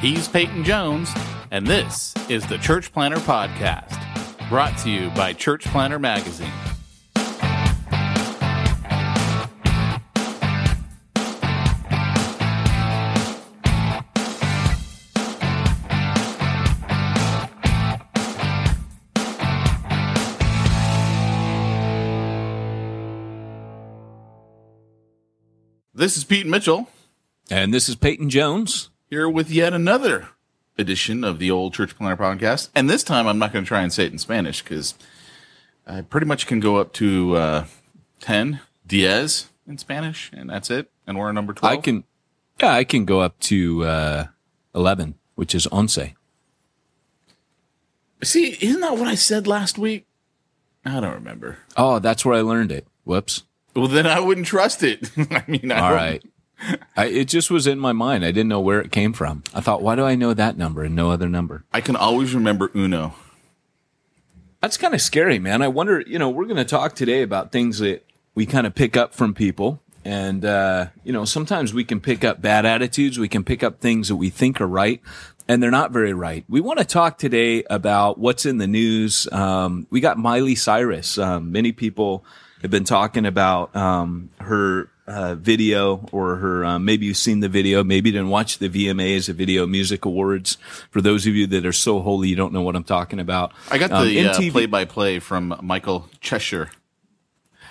He's Peyton Jones, and this is the Church Planter Podcast, brought to you by Church Planter Magazine. This is Pete Mitchell. And this is Peyton Jones. Here with yet another edition of the Old Church Planter Podcast. And this time I'm not going to try and say it in Spanish because I pretty much can go up to uh, 10 Diez in Spanish, and that's it. And we're number 12. I can, yeah, I can go up to uh, 11, which is once. See, isn't that what I said last week? I don't remember. Oh, that's where I learned it. Whoops. Well, then I wouldn't trust it. I mean, I all right. I, it just was in my mind. I didn't know where it came from. I thought, why do I know that number and no other number? I can always remember Uno. That's kind of scary, man. I wonder, you know, we're going to talk today about things that we kind of pick up from people. And, uh, you know, sometimes we can pick up bad attitudes. We can pick up things that we think are right and they're not very right. We want to talk today about what's in the news. Um, we got Miley Cyrus. Um, many people, have been talking about um, her uh, video or her uh, maybe you've seen the video maybe you didn't watch the vmas the video music awards. For those of you that are so holy you don't know what i'm talking about. I got the um, play-by-play from michael cheshire.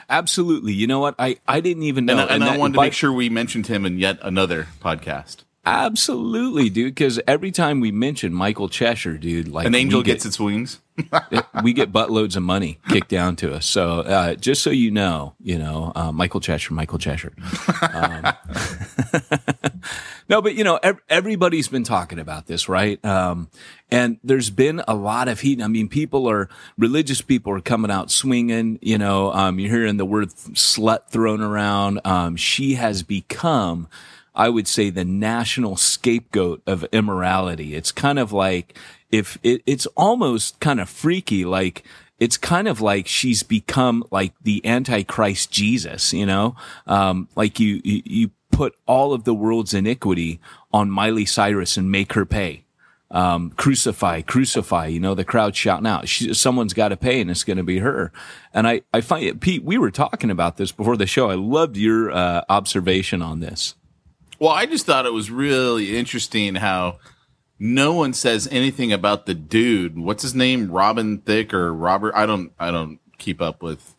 Absolutely. You know what? I, I didn't even know. And, and, and i wanted to make sure we mentioned him in yet another podcast Absolutely, dude. Because every time we mention Michael Cheshire, dude, like an angel get, gets its wings, we get buttloads of money kicked down to us. So uh, just so you know, you know, uh, Michael Cheshire, Michael Cheshire. Um, no, but you know, ev- everybody's been talking about this, right? Um, and there's been a lot of heat. I mean, people are religious people are coming out swinging. You know, um, you're hearing the word slut thrown around. Um, she has become I would say the national scapegoat of immorality. It's kind of like if it, it's almost kind of freaky, like it's kind of like she's become like the antichrist Jesus, you know, um, like you, you, you put all of the world's iniquity on Miley Cyrus and make her pay. Um, crucify, crucify, you know, the crowd shouting out, she, someone's got to pay and it's going to be her. And I, I find it, Pete, we were talking about this before the show. I loved your, uh, observation on this. Well, I just thought it was really interesting how no one says anything about the dude. What's his name? Robin Thicke or Robert? I don't. I don't keep up with.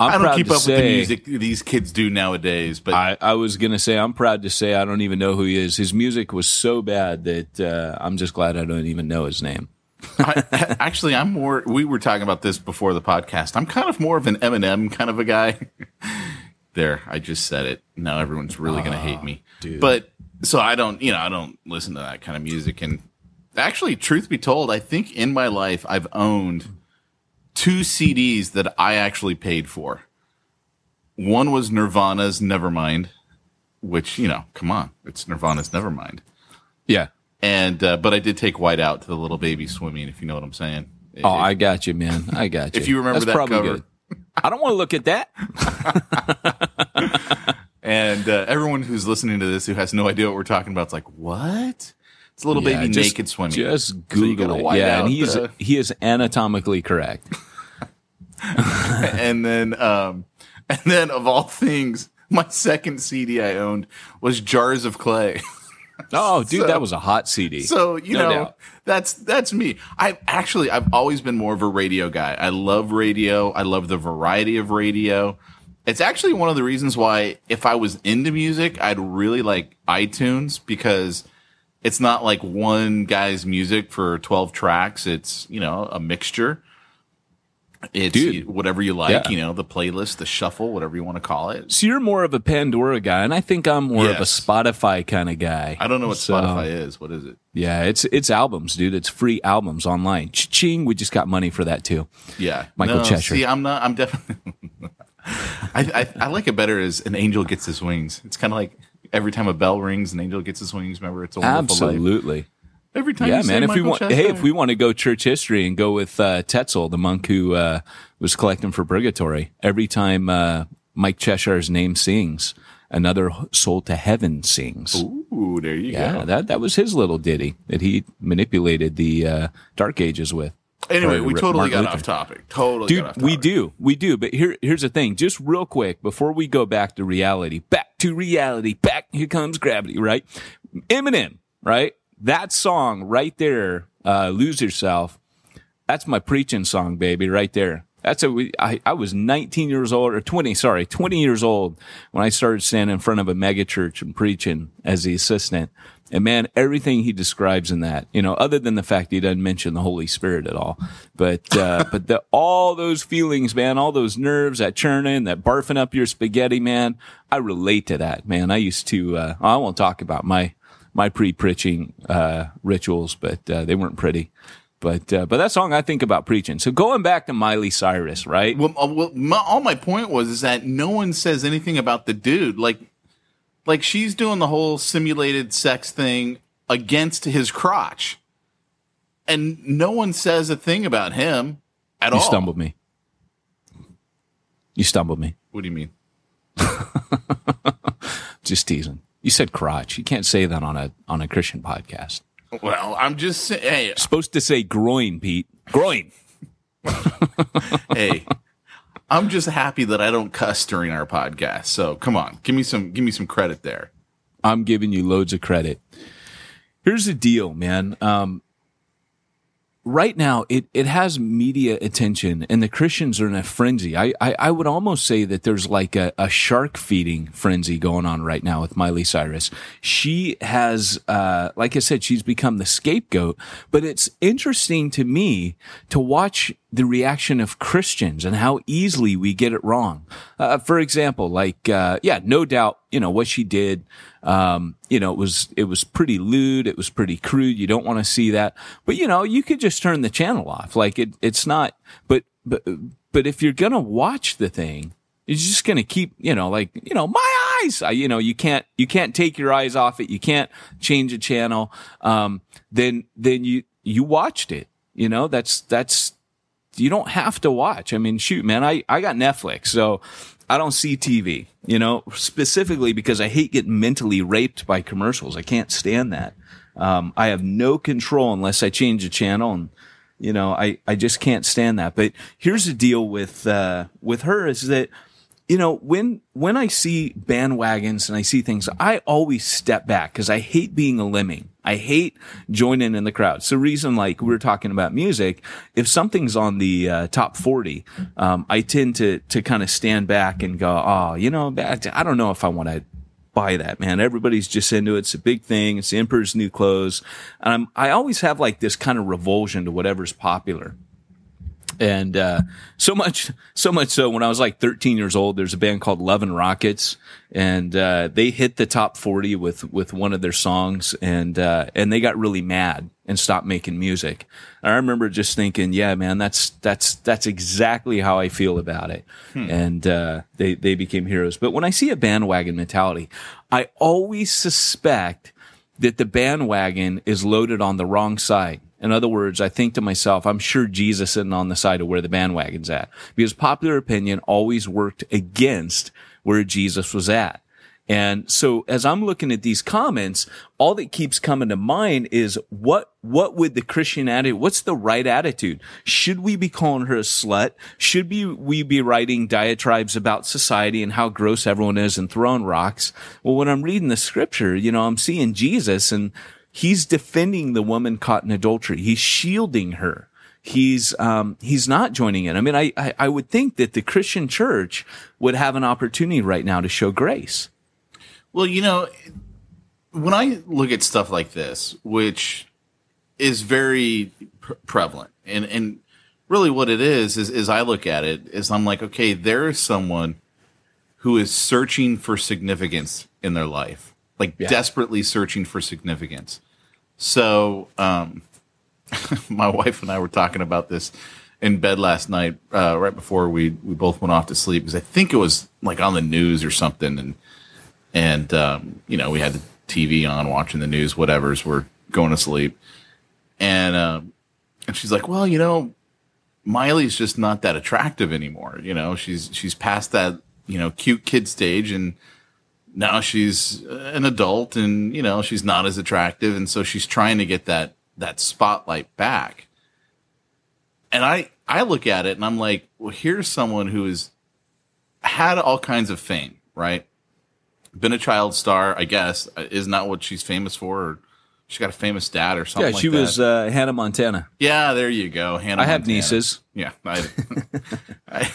I'm I do not keep up say, with the music these kids do nowadays. But I, I, was gonna say I'm proud to say I don't even know who he is. His music was so bad that uh, I'm just glad I don't even know his name. I, actually, I'm more. We were talking about this before the podcast. I'm kind of more of an Eminem kind of a guy. there, I just said it. Now everyone's really gonna hate me. Dude. But so I don't, you know, I don't listen to that kind of music. And actually, truth be told, I think in my life I've owned two CDs that I actually paid for. One was Nirvana's Nevermind, which you know, come on, it's Nirvana's Nevermind. Yeah. And uh, but I did take White out to the little baby swimming, if you know what I'm saying. oh, I got you, man. I got you. if you remember That's that cover, good. I don't want to look at that. and uh, everyone who's listening to this who has no idea what we're talking about, it's like, what? It's a little Yeah, baby just- naked swimming. Just Google gotta it. Yeah, and he's the- he is anatomically correct. and then, um, and then of all things, my second CD I owned was Jars of Clay. Oh, dude, So- that was a hot CD. So you No know doubt. that's that's me. I actually I've always been more of a radio guy. I love radio. I love the variety of radio. It's actually one of the reasons why if I was into music, I'd really like iTunes because it's not like one guy's music for 12 tracks. It's, you know, a mixture. It's Dude. whatever you like, Yeah. you know, the playlist, the shuffle, whatever you want to call it. so you're more of a Pandora guy, and I think I'm more of a Spotify kind of guy. I don't know what So, Spotify is. What is it? Yeah, it's it's albums, dude. It's free albums online. Ching, we just got money for that too. Yeah, Michael no, Cheshire. See, I'm not. I'm definitely. I, I I like it better as an angel gets his wings. It's kind of like every time a bell rings, an angel gets his wings. Remember, it's a wonderful life. Every time, Yeah, man. If we want, Cheshire, hey, if we want to go church history and go with uh, Tetzel, the monk who uh, was collecting for purgatory, every time uh, Mike Cheshire's name sings, another soul to heaven sings. ooh, there you Yeah, go. that that was his little ditty that he manipulated the uh, Dark Ages with. Anyway, we totally got Luther. off topic. Totally, Dude, got off we do, we do. But here, here's the thing. Just real quick before we go back to reality, back to reality, back here comes gravity. Right, Eminem. Right, that song right there, uh, "Lose Yourself." That's my preaching song, baby, right there. That's a. I, I was 19 years old or 20, sorry, 20 years old when I started standing in front of a megachurch and preaching as the assistant. And man, everything he describes in that, you know, other than the fact he doesn't mention the Holy Spirit at all, but, uh, but the, all those feelings, man, all those nerves, that churning, that barfing up your spaghetti, man, I relate to that, man. I used to, uh, I won't talk about my, my pre-preaching, uh, rituals, but, uh, they weren't pretty. But, uh, but that song I think about preaching. So going back to Miley Cyrus, right? Well, uh, well my, all my point was is that no one says anything about the dude. Like, like she's doing the whole simulated sex thing against his crotch, and no one says a thing about him at You all. You stumbled me. You stumbled me. What do you mean? Just teasing. You said crotch. You can't say that on a on a Christian podcast. Well, I'm just saying. Hey, Supposed to say groin, Pete. Groin. hey, I'm just happy that I don't cuss during our podcast. So come on, give me some, give me some credit there. I'm giving you loads of credit. Here's the deal, man. Um, right now, it, it has media attention, and the Christians are in a frenzy. I, I, I would almost say that there's like a, a shark feeding frenzy going on right now with Miley Cyrus. She has, uh, like I said, she's become the scapegoat, but it's interesting to me to watch the reaction of Christians and how easily we get it wrong. Uh, for example, like, uh, yeah, no doubt, you know, what she did, um, you know, it was, it was pretty lewd. It was pretty crude. You don't want to see that, but you know, you could just turn the channel off. Like it, it's not, but, but, but if you're going to watch the thing, it's just going to keep, you know, like, you know, my eyes, I, you know, you can't, you can't take your eyes off it. You can't change a channel. Um, then, then you, you watched it, you know, that's, that's, you don't have to watch. I mean, shoot, man, I, I got Netflix, so I don't see TV, you know, specifically because I hate getting mentally raped by commercials. I can't stand that. Um, I have no control unless I change a channel and, you know, I, I just can't stand that. But here's the deal with, uh, with her is that, you know, when, when I see bandwagons and I see things, I always step back because I hate being a lemming. I hate joining in the crowd. The reason, like we are talking about music, if something's on the uh, top 40, um, I tend to, to kind of stand back and go, oh, you know, I don't know if I want to buy that, man. Everybody's just into it. It's a big thing. It's the emperor's new clothes. Um, I always have like this kind of revulsion to whatever's popular. And uh, so much, so much so, when I was like 13 years old, there's a band called Love and Rockets, and uh, they hit the top 40 with with one of their songs, and uh, and they got really mad and stopped making music. And I remember just thinking, yeah, man, that's that's that's exactly how I feel about it. And uh, they they became heroes. But when I see a bandwagon mentality, I always suspect that the bandwagon is loaded on the wrong side. In other words, I think to myself, I'm sure Jesus isn't on the side of where the bandwagon's at because popular opinion always worked against where Jesus was at. And so as I'm looking at these comments, all that keeps coming to mind is what, what would the Christian attitude, what's the right attitude? Should we be calling her a slut? Should we, we be writing diatribes about society and how gross everyone is and throwing rocks? Well, when I'm reading the scripture, you know, I'm seeing Jesus and he's defending the woman caught in adultery. He's shielding her he's um, he's not joining in. I mean, I, I, I would think that the Christian church would have an opportunity right now to show grace. Well, you know, when I look at stuff like this, which is very pre- prevalent, and and really what it is is is I look at it is I'm like, okay, there is someone who is searching for significance in their life, like yeah. desperately searching for significance. So, um, my wife and I were talking about this in bed last night, uh, right before we we both went off to sleep, because I think it was like on the news or something, and and um, you know we had the TV on, watching the news, whatever's. We're going to sleep, and um, and she's like, well, you know, Miley's just not that attractive anymore. You know, she's she's past that you know cute kid stage, and now she's an adult, and you know she's not as attractive, and so she's trying to get that that spotlight back. And I I look at it and I'm like, well, here's someone who has had all kinds of fame, right? been a child star, I guess. Uh, isn't that what she's famous for? Or she got a famous dad or something. Yeah, she like was uh, Hannah Montana. Yeah, there you go. Hannah. I have Montana. nieces. Yeah. I, I,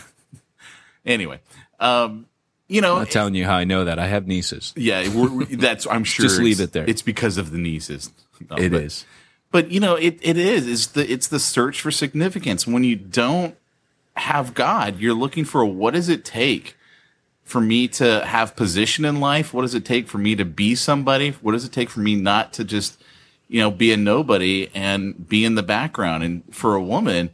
anyway, um, you know, I'm not telling you how I know that. I have nieces. Yeah, we're, that's. I'm sure. Just leave it there. It's because of the nieces. No, it but, is. But you know, it, it is. It's the it's the search for significance. When you don't have God, you're looking for what does it take for me to have position in life? What does it take for me to be somebody? What does it take for me not to just, you know, be a nobody and be in the background? And for a woman,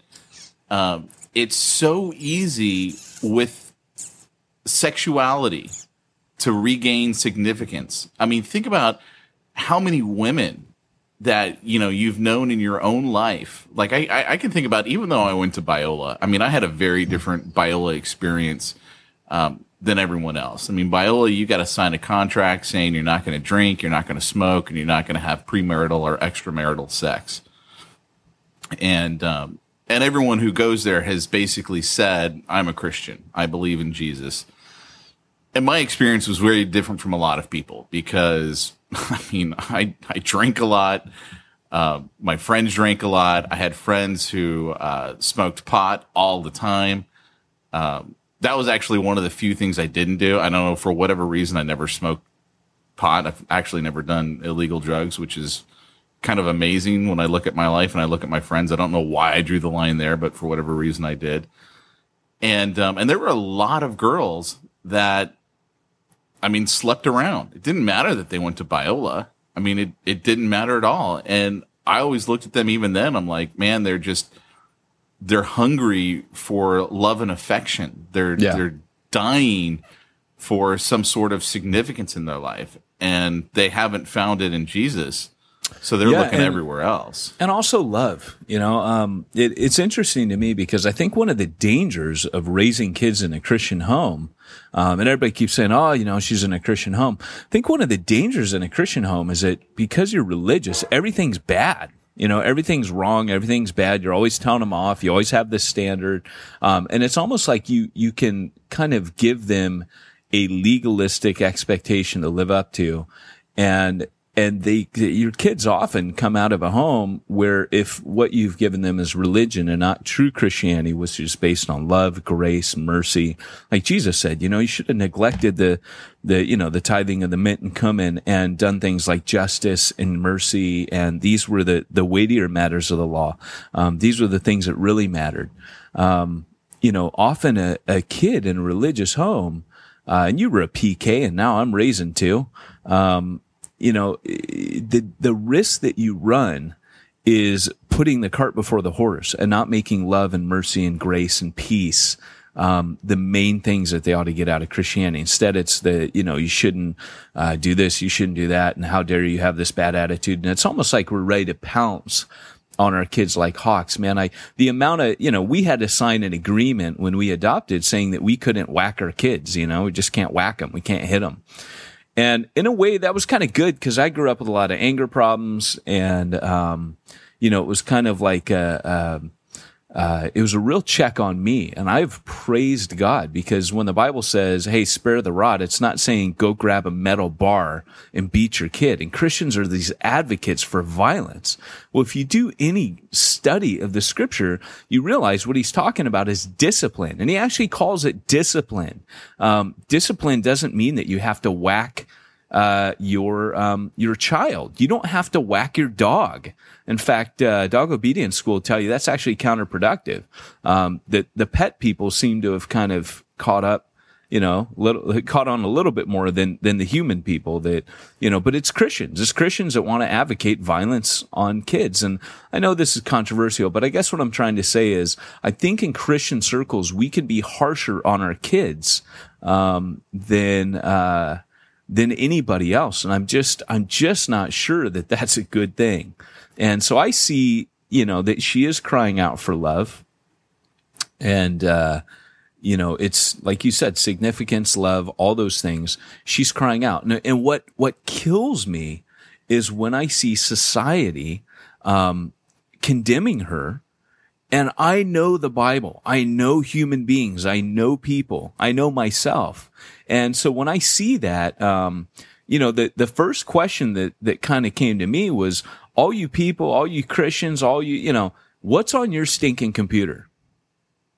um, it's so easy with sexuality to regain significance. I mean, think about how many women that you know you've known in your own life. Like I, I, I can think about even though I went to Biola. I mean, I had a very different Biola experience. Um, than everyone else. I mean, Biola, you got to sign a contract saying you're not going to drink, you're not going to smoke, and you're not going to have premarital or extramarital sex. And um, and everyone who goes there has basically said, "I'm a Christian. I believe in Jesus." And my experience was very different from a lot of people because I mean, I I drank a lot. Uh, my friends drank a lot. I had friends who uh, smoked pot all the time. Um, that was actually one of the few things I didn't do. I don't know for whatever reason I never smoked pot. I've actually never done illegal drugs, which is kind of amazing when I look at my life and I look at my friends. I don't know why I drew the line there, but for whatever reason I did. And um, and there were a lot of girls that I mean slept around. It didn't matter that they went to Biola. I mean it it didn't matter at all. And I always looked at them even then. I'm like, man, they're just they're hungry for love and affection. They're yeah. they're dying for some sort of significance in their life, and they haven't found it in Jesus. So they're yeah, looking and, everywhere else, and also love. You know, um, it, it's interesting to me because I think one of the dangers of raising kids in a Christian home, um, and everybody keeps saying, "Oh, you know, she's in a Christian home." I think one of the dangers in a Christian home is that because you're religious, everything's bad. You know everything's wrong everything's bad. You're always telling them off. You always have this standard. Um, and it's almost like you you can kind of give them a legalistic expectation to live up to. And and they your kids often come out of a home where if what you've given them is religion and not true Christianity, which is based on love, grace, mercy, like Jesus said, you know, you should have neglected the the you know the tithing of the mint and cumin and done things like justice and mercy, and these were the the weightier matters of the law. Um, these were the things that really mattered. Um, you know, often a, a kid in a religious home, uh, and you were a PK, and now I'm raising two. Um, you know, the, the risk that you run is putting the cart before the horse and not making love and mercy and grace and peace um, the main things that they ought to get out of Christianity. Instead, it's the, you know, you shouldn't uh, do this, you shouldn't do that, and how dare you have this bad attitude. And it's almost like we're ready to pounce on our kids like hawks. Man, I, the amount of, you know, we had to sign an agreement when we adopted saying that we couldn't whack our kids, you know, we just can't whack them. We can't hit them. And in a way that was kind of good because I grew up with a lot of anger problems and, um, you know, it was kind of like, a, a uh, it was a real check on me. And I've praised God because when the Bible says, Hey, spare the rod, it's not saying go grab a metal bar and beat your kid. And Christians are these advocates for violence. Well, if you do any study of the scripture, you realize what he's talking about is discipline. And he actually calls it discipline. Um, discipline doesn't mean that you have to whack uh, your um, your child. You don't have to whack your dog. In fact, uh, dog obedience school will tell you that's actually counterproductive. Um, that the pet people seem to have kind of caught up, you know, little caught on a little bit more than than the human people. That you know, but it's Christians. It's Christians that want to advocate violence on kids. And I know this is controversial, but I guess what I'm trying to say is, I think in Christian circles we can be harsher on our kids um, than. Uh, than anybody else. And I'm just, I'm just not sure that that's a good thing. And so I see, you know, that she is crying out for love. And, uh, you know, it's like you said, significance, love, all those things. She's crying out. And, and what, what kills me is when I see society, um, condemning her and I know the Bible. I know human beings. I know people. I know myself. And so when I see that, um, you know, the, the first question that, that kind of came to me was, all you people, all you Christians, all you, you know, what's on your stinking computer?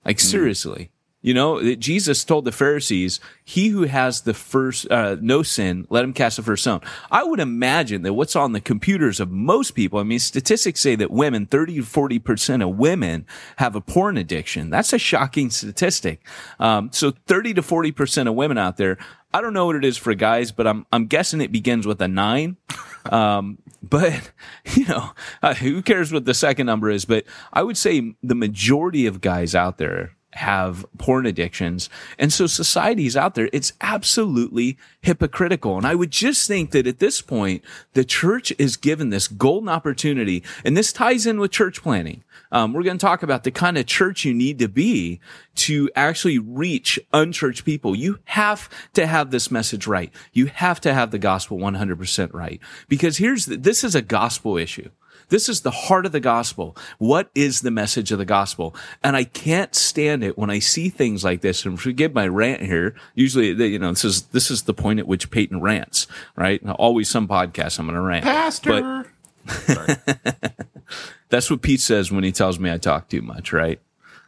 Like hmm. seriously. You know, Jesus told the Pharisees, he who has the first, uh, no sin, let him cast the first stone. I would imagine that what's on the computers of most people, I mean, statistics say that women, 30 to 40% of women have a porn addiction. That's a shocking statistic. Um, so 30 to 40% of women out there, I don't know what it is for guys, but I'm, I'm guessing it begins with a nine. Um, but you know, uh, who cares what the second number is? But I would say the majority of guys out there have porn addictions. And so society's out there. It's absolutely hypocritical. And I would just think that at this point, the church is given this golden opportunity. And this ties in with church planting. Um, we're going to talk about the kind of church you need to be to actually reach unchurched people. You have to have this message right. You have to have the gospel 100% right. Because here's, the, this is a gospel issue. This is the heart of the gospel. What is the message of the gospel? And I can't stand it when I see things like this. And forgive my rant here. Usually, you know, this is this is the point at which Peyton rants. Right? Now, always some podcast I'm going to rant. Pastor. But that's what Pete says when he tells me I talk too much. Right?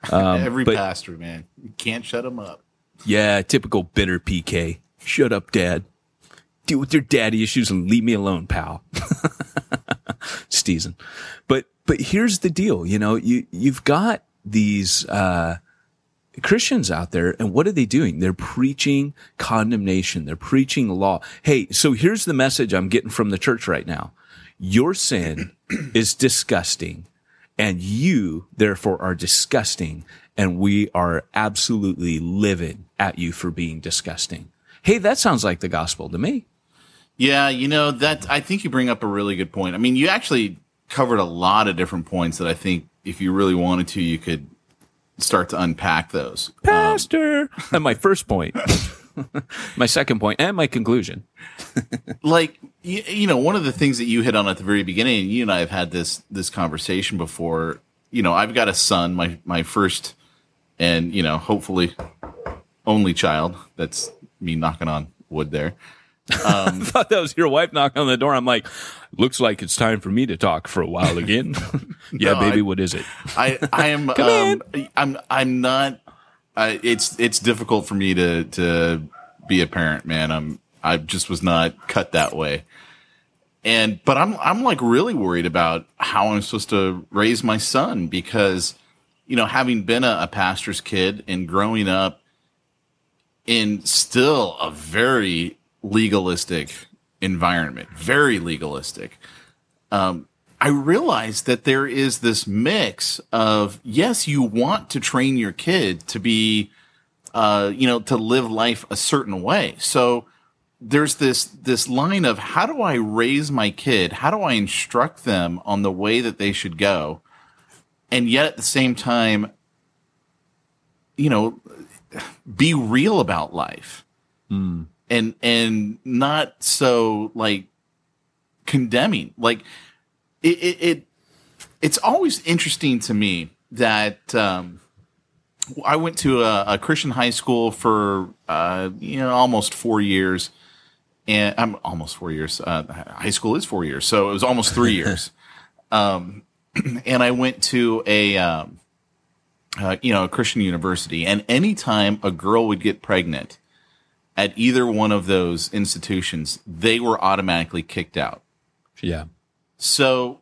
Um, Every but, pastor, man, you can't shut him up. Yeah, typical bitter PK. Shut up, Dad. Deal with your daddy issues and leave me alone, pal. Steason. But, but here's the deal. You know, you, you've got these, uh, Christians out there, and what are they doing? They're preaching condemnation. They're preaching law. Hey, so here's the message I'm getting from the church right now. Your sin is disgusting, and you, therefore, are disgusting, and we are absolutely livid at you for being disgusting. Hey, that sounds like the gospel to me. Yeah, you know that I think you bring up a really good point. I mean, you actually covered a lot of different points that I think if you really wanted to, you could start to unpack those. Um, Pastor, um, and my first point, my second point, and my conclusion. like you, you know, one of the things that you hit on at the very beginning, and you and I have had this this conversation before. You know, I've got a son, my my first, and you know, hopefully only child. That's me knocking on wood there. Um, I thought that was your wife knocking on the door. I'm like, looks like it's time for me to talk for a while again. yeah, no, baby, I, what is it? I I am um, I'm I'm not. I, it's it's difficult for me to to be a parent, man. I'm I just was not cut that way. And but I'm I'm like really worried about how I'm supposed to raise my son because you know having been a, a pastor's kid and growing up in still a very legalistic environment, very legalistic. Um, I realized that there is this mix of yes, you want to train your kid to be, uh, you know, to live life a certain way. So there's this this line of how do I raise my kid? How do I instruct them on the way that they should go? And yet at the same time, you know, be real about life. Mm. And and not so like condemning. Like it it, it it's always interesting to me that um I went to a, a Christian high school for uh, you know almost four years, and I'm almost four years. Uh, high school is four years, so it was almost three years. Um, and I went to a um, uh, you know a Christian university, and anytime a girl would get pregnant at either one of those institutions, they were automatically kicked out. Yeah. So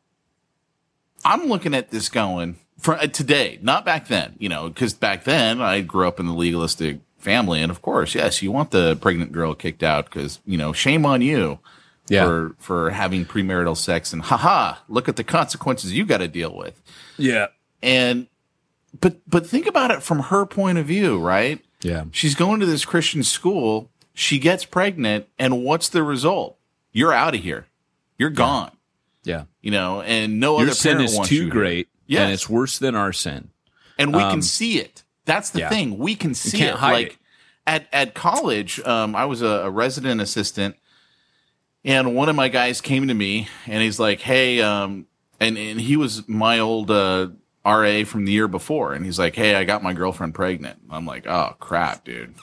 I'm looking at this going for uh, today, not back then, you know, because back then I grew up in the legalistic family. And of course, yes, you want the pregnant girl kicked out because, you know, shame on you Yeah. for, for having premarital sex and haha, look at the consequences you got to deal with. Yeah. And, but, but think about it from her point of view, right? Yeah. She's going to this Christian school. She gets pregnant. And what's the result? You're out of here. You're gone, Yeah. you know, and no Your other sin is too great. Yes. And it's worse than our sin. and we Um, can see it. That's the yeah. thing. We can see it. like it. at at college, um, I was a, a resident assistant, and one of my guys came to me and he's like, "Hey," um, and and he was my old uh, RA from the year before, and he's like, "Hey, I got my girlfriend pregnant." I'm like, "Oh crap, dude."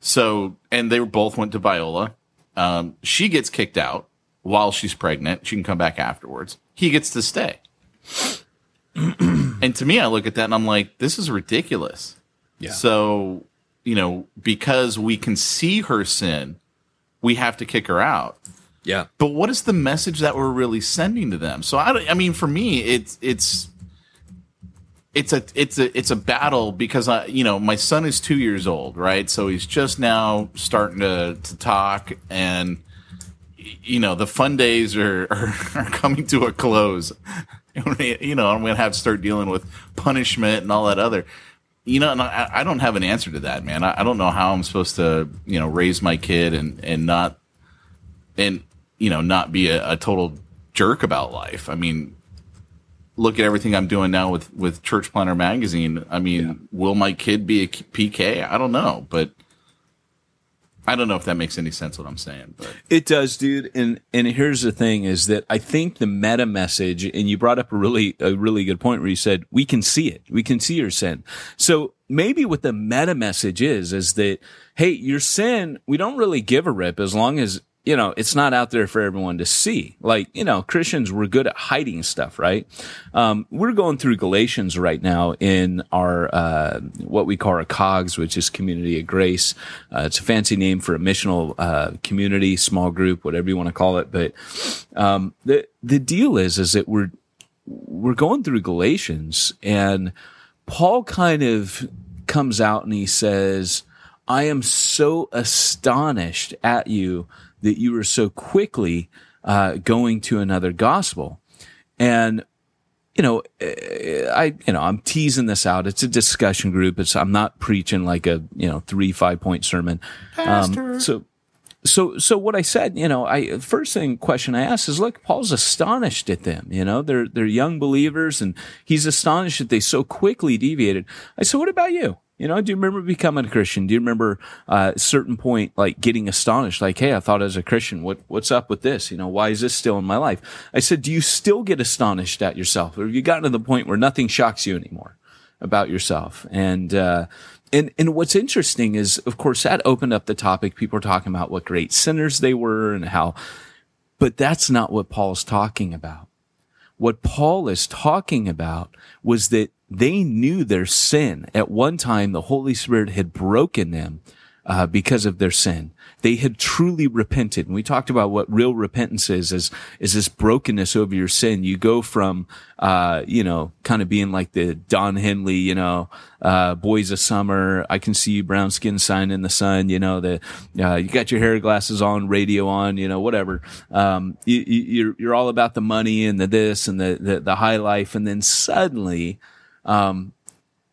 So, and they both went to Biola. Um, she gets kicked out while she's pregnant. She can come back afterwards. He gets to stay. and to me, I look at that and I'm like, this is ridiculous. Yeah. So, you know, because we can see her sin, we have to kick her out. Yeah. But what is the message that we're really sending to them? So I, I mean, for me, it's it's it's a it's a it's a battle because I, you know, my son is two years old, right? So he's just now starting to to talk, and you know, the fun days are are, are coming to a close. you know, I'm gonna have to start dealing with punishment and all that other. You know, and I, I don't have an answer to that, man. I, I don't know how I'm supposed to, you know, raise my kid and and not and you know not be a, a total jerk about life. I mean, look at everything I'm doing now with with Church Planter magazine. I mean, will my kid be a PK? I don't know, but I don't know if that makes any sense what I'm saying. But It does, dude. And and here's the thing is that I think the meta message, and you brought up a really a really good point where you said we can see it, we can see your sin. So maybe what the meta message is is that hey, your sin, we don't really give a rip as long as you know it's not out there for everyone to see. Like you know, Christians we're good at hiding stuff, right? Um, we're going through Galatians right now in our uh, what we call our COGS, which is Community of Grace. Uh, it's a fancy name for a missional uh, community, small group, whatever you want to call it. But um, the the deal is is that we're we're going through Galatians, and Paul kind of comes out and he says, "I am so astonished at you that you were so quickly uh, going to another gospel." And you know, eh, I, you know, I'm teasing this out. It's a discussion group. It's, I'm not preaching like a, you know, three, five point sermon. Um, so, so, so what I said, you know, I, first thing question I asked is, look, Paul's astonished at them. You know, they're, they're young believers and he's astonished that they so quickly deviated. I said, what about you? You know, do you remember becoming a Christian? Do you remember uh, a certain point, like getting astonished, like, "Hey, I thought as a Christian, what what's up with this? You know, why is this still in my life?" I said, "Do you still get astonished at yourself, or have you gotten to the point where nothing shocks you anymore about yourself?" And uh, and and what's interesting is, of course, that opened up the topic. People were talking about what great sinners they were and how, but that's not what Paul's talking about. What Paul is talking about was that they knew their sin. At one time, the Holy Spirit had broken them uh, because of their sin. They had truly repented. And we talked about what real repentance is, is, is this brokenness over your sin. You go from, uh, you know, kind of being like the Don Henley, you know, uh, boys of summer. I can see you brown skin sign in the sun, you know, the, uh, you got your hair glasses on, radio on, you know, whatever. Um, you, you, you're, you're all about the money and the this and the, the, the high life. And then suddenly, um,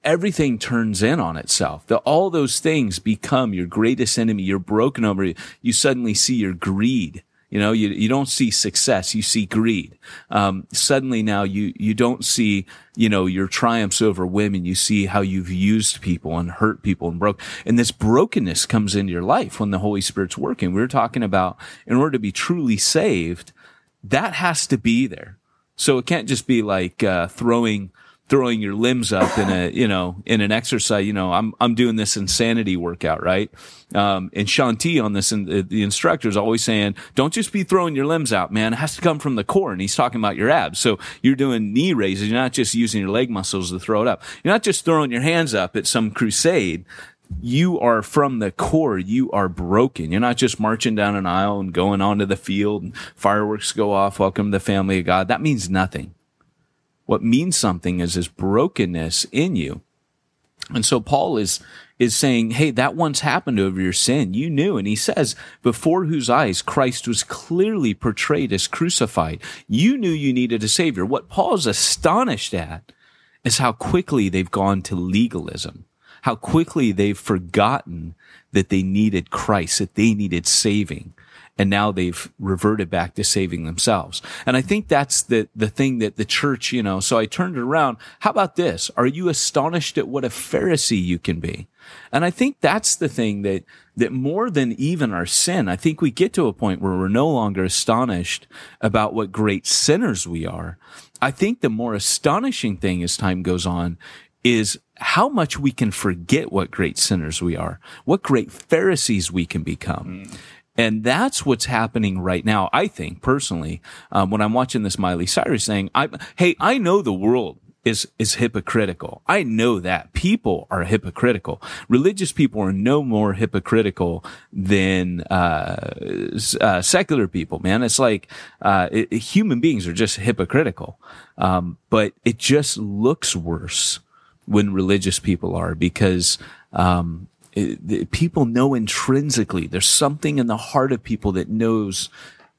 everything turns in on itself. The, all those things become your greatest enemy. You're broken over. You suddenly see your greed. You know, you, you don't see success. You see greed. Um, suddenly now you, you don't see, you know, your triumphs over women. You see how you've used people and hurt people and broke. And this brokenness comes into your life when the Holy Spirit's working. We are talking about in order to be truly saved, that has to be there. So it can't just be like, uh, throwing, throwing your limbs up in a, you know, in an exercise, you know, I'm, I'm doing this insanity workout, right? Um, and Shaun T on this, and the instructor is always saying, don't just be throwing your limbs out, man. It has to come from the core. And he's talking about your abs. So you're doing knee raises. You're not just using your leg muscles to throw it up. You're not just throwing your hands up at some crusade you are from the core. You are broken. You're not just marching down an aisle and going onto the field and fireworks go off. Welcome to the family of God. That means nothing. What means something is this brokenness in you. And so Paul is, is saying, Hey, that once happened over your sin. You knew. And he says, before whose eyes Christ was clearly portrayed as crucified. You knew you needed a savior. What Paul's astonished at is how quickly they've gone to legalism, how quickly they've forgotten that they needed Christ, that they needed saving and now they've reverted back to saving themselves. And I think that's the, the thing that the church, you know, so I turned it around. How about this? Are you astonished at what a Pharisee you can be? And I think that's the thing that, that more than even our sin, I think we get to a point where we're no longer astonished about what great sinners we are. I think the more astonishing thing as time goes on is how much we can forget what great sinners we are, what great Pharisees we can become. Mm. And that's what's happening right now. I think personally, um, when I'm watching this Miley Cyrus thing, I, hey, I know the world is, is hypocritical. I know that people are hypocritical. Religious people are no more hypocritical than, uh, uh, secular people, man. It's like, uh, it, human beings are just hypocritical. Um, but it just looks worse when religious people are because, um, it, people know intrinsically there's something in the heart of people that knows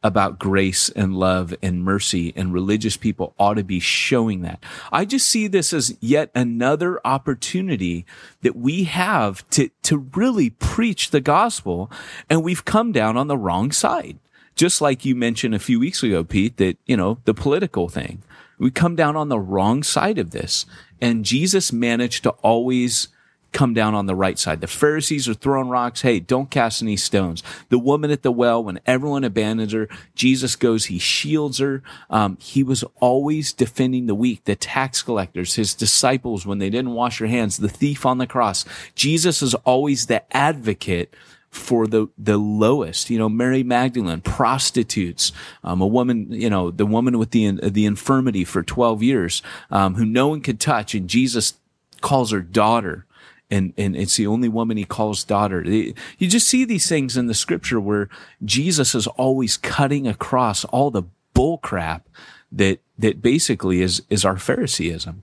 about grace and love and mercy and religious people ought to be showing that. I just see this as yet another opportunity that we have to, to really preach the gospel and we've come down on the wrong side. Just like you mentioned a few weeks ago, Pete, that, you know, the political thing. We come down on the wrong side of this and Jesus managed to always come down on the right side. The Pharisees are throwing rocks. Hey, don't cast any stones. The woman at the well, when everyone abandons her, Jesus goes, he shields her. Um, he was always defending the weak, the tax collectors, his disciples when they didn't wash their hands, the thief on the cross. Jesus is always the advocate for the the lowest. You know, Mary Magdalene, prostitutes, um, a woman, you know, the woman with the the infirmity for twelve years, um, who no one could touch, and Jesus calls her daughter and and it's the only woman he calls daughter. You just see these things in the scripture where Jesus is always cutting across all the bull crap that that basically is is our Phariseeism.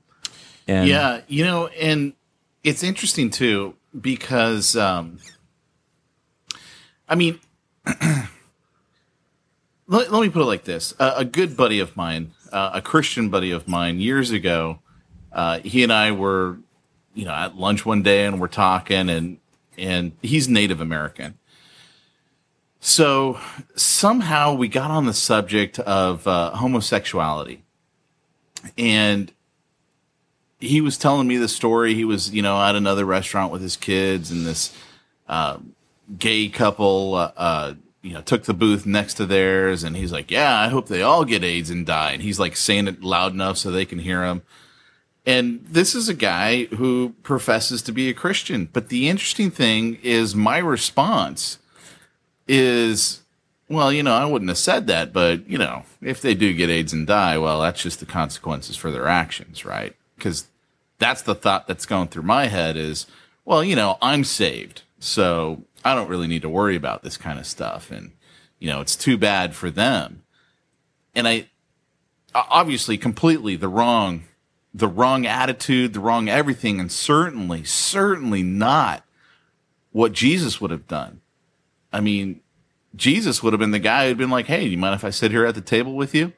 And yeah, you know, and it's interesting too because um I mean let, let me put it like this. Uh, a good buddy of mine, uh, a Christian buddy of mine years ago, uh, he and I were you know at lunch one day and we're talking and and he's Native American. So somehow we got on the subject of uh, homosexuality, and he was telling me the story. He was, you know, at another restaurant with his kids, and this uh, gay couple, uh, uh you know, took the booth next to theirs, and he's like, "Yeah, I hope they all get AIDS and die." And he's like saying it loud enough so they can hear him. And this is a guy who professes to be a Christian. But the interesting thing is my response is, well, you know, I wouldn't have said that, but, you know, if they do get AIDS and die, well, that's just the consequences for their actions, right? Because that's the thought that's going through my head is, well, you know, I'm saved. So I don't really need to worry about this kind of stuff. And, you know, it's too bad for them. And I, obviously, completely the wrong the wrong attitude, the wrong everything, and certainly, certainly not what Jesus would have done. I mean, Jesus would have been the guy who'd been like, "Hey, do you mind if I sit here at the table with you?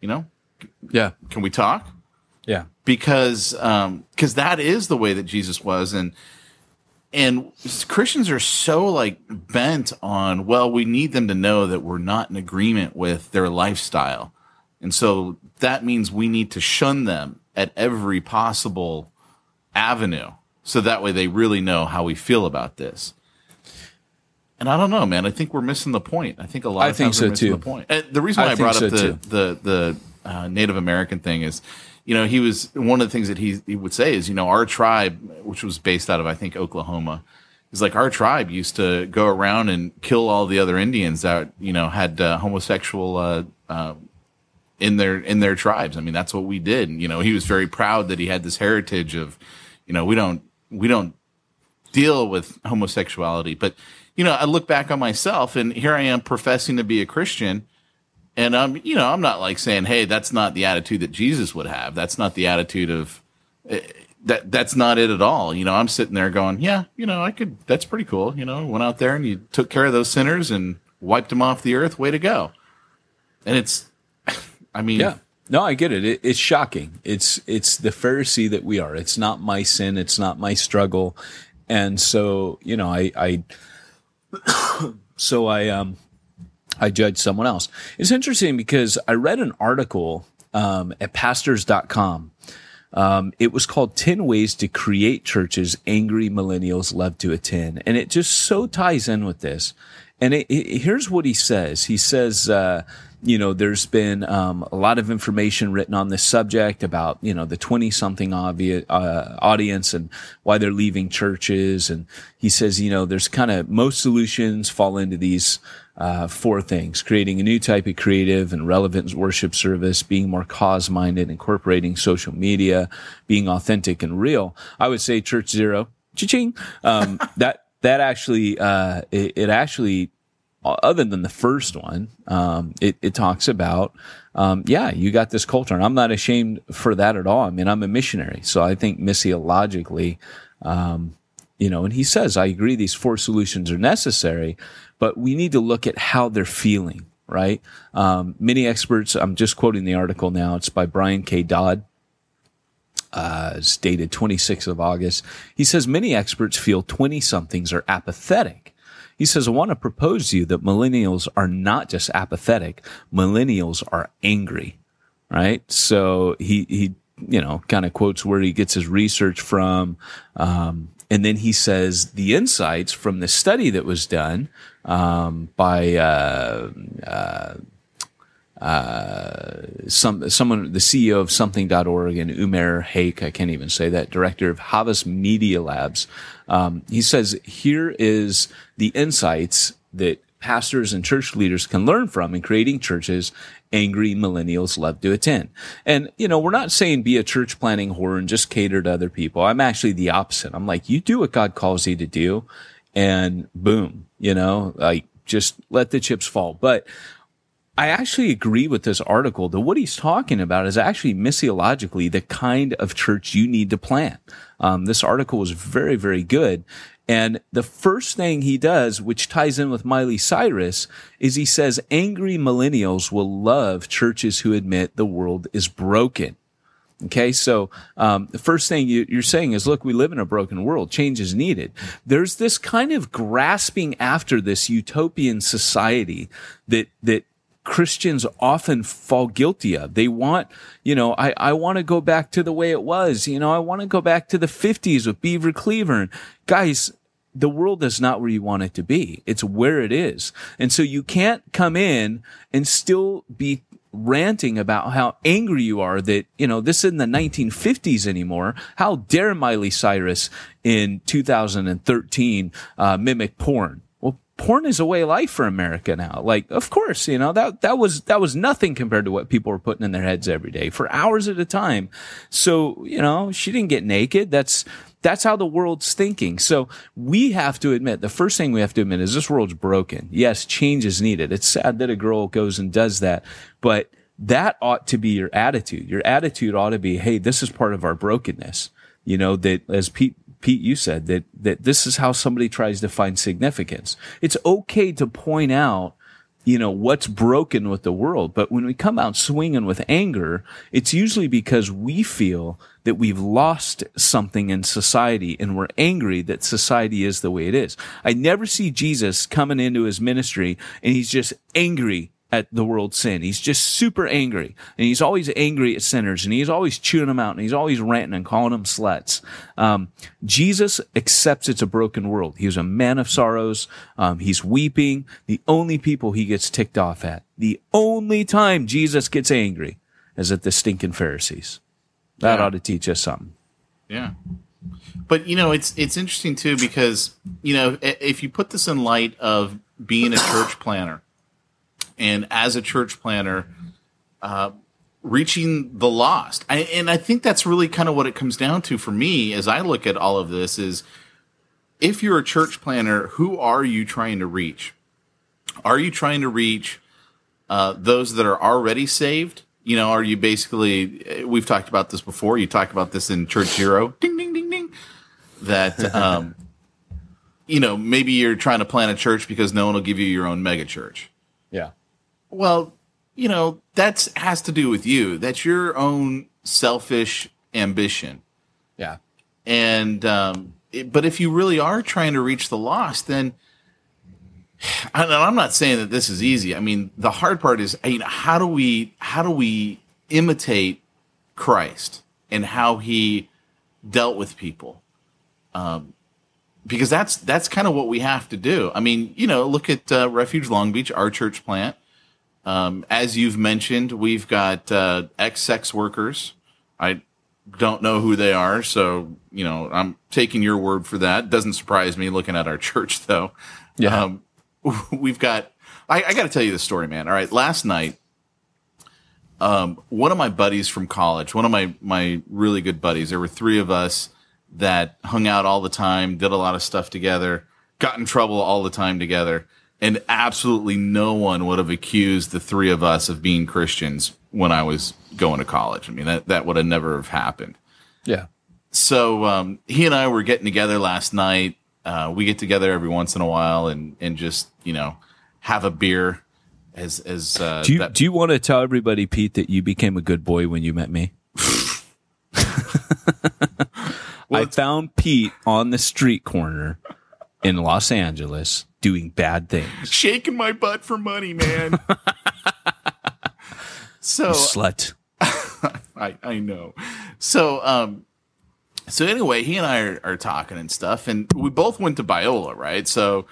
You know, yeah, can we talk?" Yeah, because um because that is the way that Jesus was and and Christians are so like bent on well we need them to know that we're not in agreement with their lifestyle and so that means we need to shun them at every possible avenue so that way they really know how we feel about this and I don't know, man. I think we're missing the point. I think a lot I of think times so we're missing too. the point. And the reason why I I, brought think up the, too. the the uh, Native American thing is, you know, he was one of the things that he he would say is, you know, our tribe, which was based out of I think Oklahoma, is like our tribe used to go around and kill all the other Indians that you know had uh, homosexual. Uh, uh, in their in their tribes. I mean, that's what we did. You know, he was very proud that he had this heritage of, you know, we don't we don't deal with homosexuality. But you know, I look back on myself, and here I am professing to be a Christian, and I'm you know I'm not like saying, hey, that's not the attitude that Jesus would have. That's not the attitude of eh, that. That's not it at all. You know, I'm sitting there going, yeah, you know, I could. That's pretty cool. You know, went out there and you took care of those sinners and wiped them off the earth. Way to go. And it's, I mean, Yeah. No, I get it. it. It's shocking. It's it's the Pharisee that we are. It's not my sin. It's not my struggle. And so, you know, I, I so I um I judge someone else. It's interesting because I read an article um, at pastors.com. Um, it was called 10 Ways to Create Churches Angry Millennials Love to Attend. And it just so ties in with this. And it, it, here's what he says. He says, uh, you know, there's been um, a lot of information written on this subject about, you know, the 20 something uh, audience and why they're leaving churches. And he says, you know, there's kind of most solutions fall into these uh, four things creating a new type of creative and relevant worship service, being more cause minded, incorporating social media, being authentic and real. I would say Church Zero, cha-ching. Um, that, that actually, uh, it, it actually, other than the first one, um, it, it talks about, um, yeah, you got this culture, and I'm not ashamed for that at all. I mean, I'm a missionary, so I think missiologically, um, you know, and he says, I agree, these four solutions are necessary, but we need to look at how they're feeling, right? Um, many experts, I'm just quoting the article now. It's by Brian K. Dodd. Uh, it's dated 26th of August. He says many experts feel 20 somethings are apathetic. He says, I want to propose to you that millennials are not just apathetic. Millennials are angry, right? So he, he, you know, kind of quotes where he gets his research from. Um, and then he says the insights from the study that was done um, by uh, uh, uh, some someone, the CEO of something.org and Umair Haque, I can't even say that, director of Havas Media Labs. Um, he says here is the insights that pastors and church leaders can learn from in creating churches angry millennials love to attend. And, you know, we're not saying be a church planting whore and just cater to other people. I'm actually the opposite. I'm like, you do what God calls you to do and boom, you know, like just let the chips fall. But I actually agree with this article that what he's talking about is actually missiologically the kind of church you need to plant. Um, this article was very, very good. And the first thing he does, which ties in with Miley Cyrus, is he says angry millennials will love churches who admit the world is broken. Okay, so um, the first thing you, you're saying is, look, we live in a broken world. Change is needed. There's this kind of grasping after this utopian society that that Christians often fall guilty of. They want, you know, I, I want to go back to the way it was. You know, I want to go back to the 50s with Beaver Cleaver. Guys, the world is not where you want it to be. It's where it is. And so you can't come in and still be ranting about how angry you are that, you know, this isn't the 1950s anymore. How dare Miley Cyrus in 2013 uh, mimic porn? Porn is a way of life for America now. Like, of course, you know, that, that was, that was nothing compared to what people were putting in their heads every day for hours at a time. So, you know, she didn't get naked. That's, that's how the world's thinking. So we have to admit, the first thing we have to admit is this world's broken. Yes, change is needed. It's sad that a girl goes and does that, but that ought to be your attitude. Your attitude ought to be, Hey, this is part of our brokenness. You know, that as Pete, Pete, you said that, that this is how somebody tries to find significance. It's okay to point out you know, what's broken with the world. But when we come out swinging with anger, it's usually because we feel that we've lost something in society and we're angry that society is the way it is. I never see Jesus coming into his ministry and he's just angry at the world's sin. He's just super angry and he's always angry at sinners and he's always chewing them out and he's always ranting and calling them sluts. Um, Jesus accepts it's a broken world. He was a man of sorrows. Um, he's weeping. The only people he gets ticked off at, the only time Jesus gets angry is at the stinking Pharisees. That Yeah. ought to teach us something. Yeah. But you know, it's it's interesting too because you know if you put this in light of being a church planter, and as a church planter, uh, reaching the lost, I, and I think that's really kind of what it comes down to for me as I look at all of this is if you're a church planter, who are you trying to reach? Are you trying to reach uh, those that are already saved? You know, are you basically? We've talked about this before. You talked about this in Church Zero. Ding, ding, ding, ding. That um, you know, maybe you're trying to plant a church because no one will give you your own mega church. Yeah. Well, you know, that's has to do with you. That's your own selfish ambition. Yeah. And um, it- but if you really are trying to reach the lost, then and I'm not saying that this is easy. I mean, the hard part is, you know, how do we how do we imitate Christ and how he dealt with people? Um, because that's that's kind of what we have to do. I mean, you know, look at uh, Refuge Long Beach, our church plant. Um, as you've mentioned, we've got uh, ex sex workers. I don't know who they are, so you know I'm taking your word for that. Doesn't surprise me looking at our church, though. Yeah. Um, we've got. I, I got to tell you the story, man. All right, last night, um, one of my buddies from college, one of my my really good buddies. There were three of us that hung out all the time, did a lot of stuff together, got in trouble all the time together, and absolutely no one would have accused the three of us of being Christians when I was going to college. I mean, that that would have never have happened Yeah. so um, he and I were getting together last night. Uh, we get together every once in a while and and just you know have a beer. As as uh, Do you, that- do you want to tell everybody, Pete, that you became a good boy when you met me? I found Pete on the street corner in Los Angeles doing bad things. shaking my butt for money, man. so Slut. I, I know. So, um, so anyway, he and I are, are talking and stuff, and we both went to Biola, right? So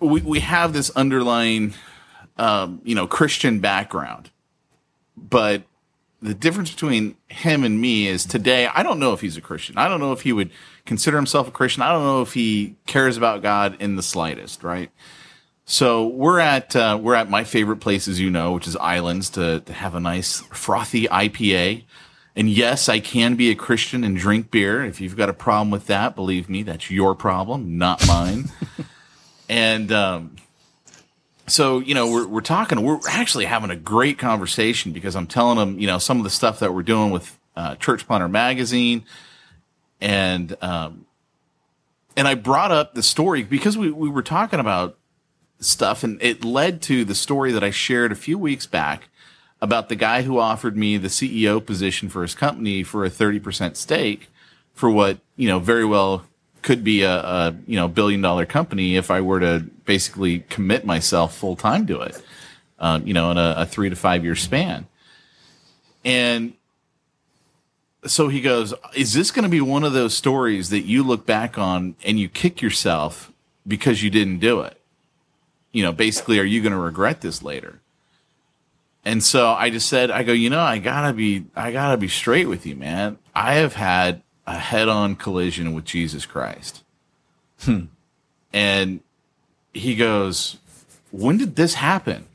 we we have this underlying, um, you know, Christian background, but the difference between him and me is today I don't know if he's a Christian. I don't know if he would consider himself a Christian. I don't know if he cares about God in the slightest, right? So we're at uh, we're at my favorite place, as you know, which is Islands, to to have a nice frothy IPA. And yes, I can be a Christian and drink beer. If you've got a problem with that, believe me, that's your problem, not mine. and um, so you know we're we're talking. We're actually having a great conversation because I'm telling him you know some of the stuff that we're doing with uh, Church Planter magazine, and um, and I brought up the story because we we were talking about stuff, and it led to the story that I shared a few weeks back about the guy who offered me the CEO position for his company for a 30% stake for what, you know, very well could be a, a you know, billion dollar company if I were to basically commit myself full time to it, um, you know, in a, a three to five year span. And so he goes, Is this going to be one of those stories that you look back on and you kick yourself because you didn't do it? You know, basically, are you going to regret this later? And so I just said, I go, you know, I gotta be, I gotta be straight with you, man. I have had a head on collision with Jesus Christ. Hmm. And he goes, when did this happen?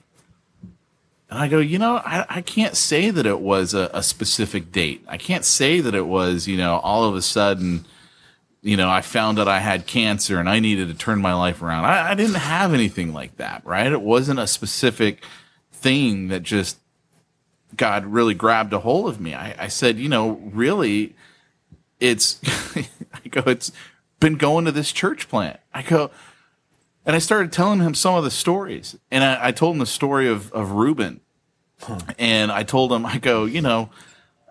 And I go, you know, I, I can't say that it was a, a specific date. I can't say that it was, you know, all of a sudden, you know, I found that I had cancer and I needed to turn my life around. I, I didn't have anything like that, right? It wasn't a specific thing that just God really grabbed a hold of me. I, I said, you know, really, it's, I go, it's been going to this church plant. I go, and I started telling him some of the stories, and I, I told him the story of of Reuben, and I told him, I go, you know,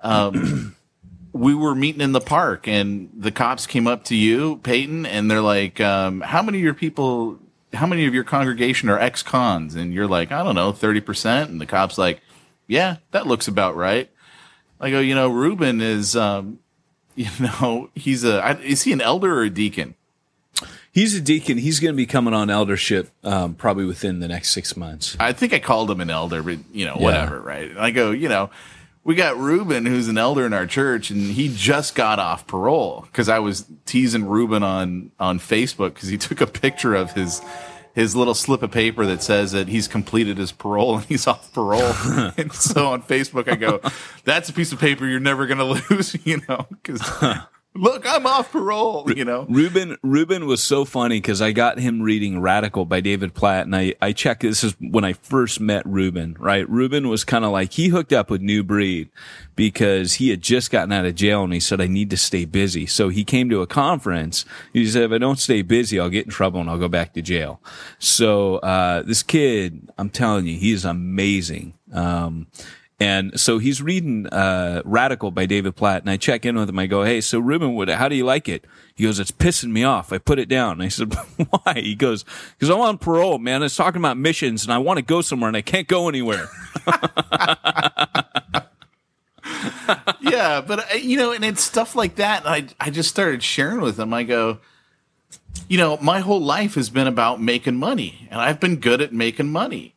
um, we were meeting in the park, and the cops came up to you, Peyton, and they're like, um, how many of your people, how many of your congregation are ex-cons? And you're like, I don't know, thirty percent, and the cops like, yeah, that looks about right. I go, you know, Reuben is, um, you know, he's a, is he an elder or a deacon? He's a deacon. He's going to be coming on eldership um, probably within the next six months. I think I called him an elder, but you know, whatever, yeah. right? And I go, you know, we got Ruben, who's an elder in our church, and he just got off parole because I was teasing Ruben on on Facebook because he took a picture of his his little slip of paper that says that he's completed his parole and he's off parole. and so on Facebook, I go, "That's a piece of paper you're never going to lose," you know, because look, I'm off parole, you know. Ruben Ruben was so funny because I got him reading Radical by David Platt, and I I checked. This is when I first met Ruben. Right, Ruben was kind of like he hooked up with New Breed because he had just gotten out of jail, and he said I need to stay busy. So he came to a conference. He said if I don't stay busy, I'll get in trouble and I'll go back to jail. So uh, this kid, I'm telling you, he is amazing. Um, and so he's reading uh, Radical by David Platt, and I check in with him. I go, "Hey, so Ruben, how do you like it?" He goes, "It's pissing me off." I put it down. I said, "Why?" He goes, "Because I'm on parole, man. It's talking about missions, and I want to go somewhere, and I can't go anywhere." yeah, but uh, you know, and it's stuff like that. I I just started sharing with him. I go, you know, my whole life has been about making money, and I've been good at making money,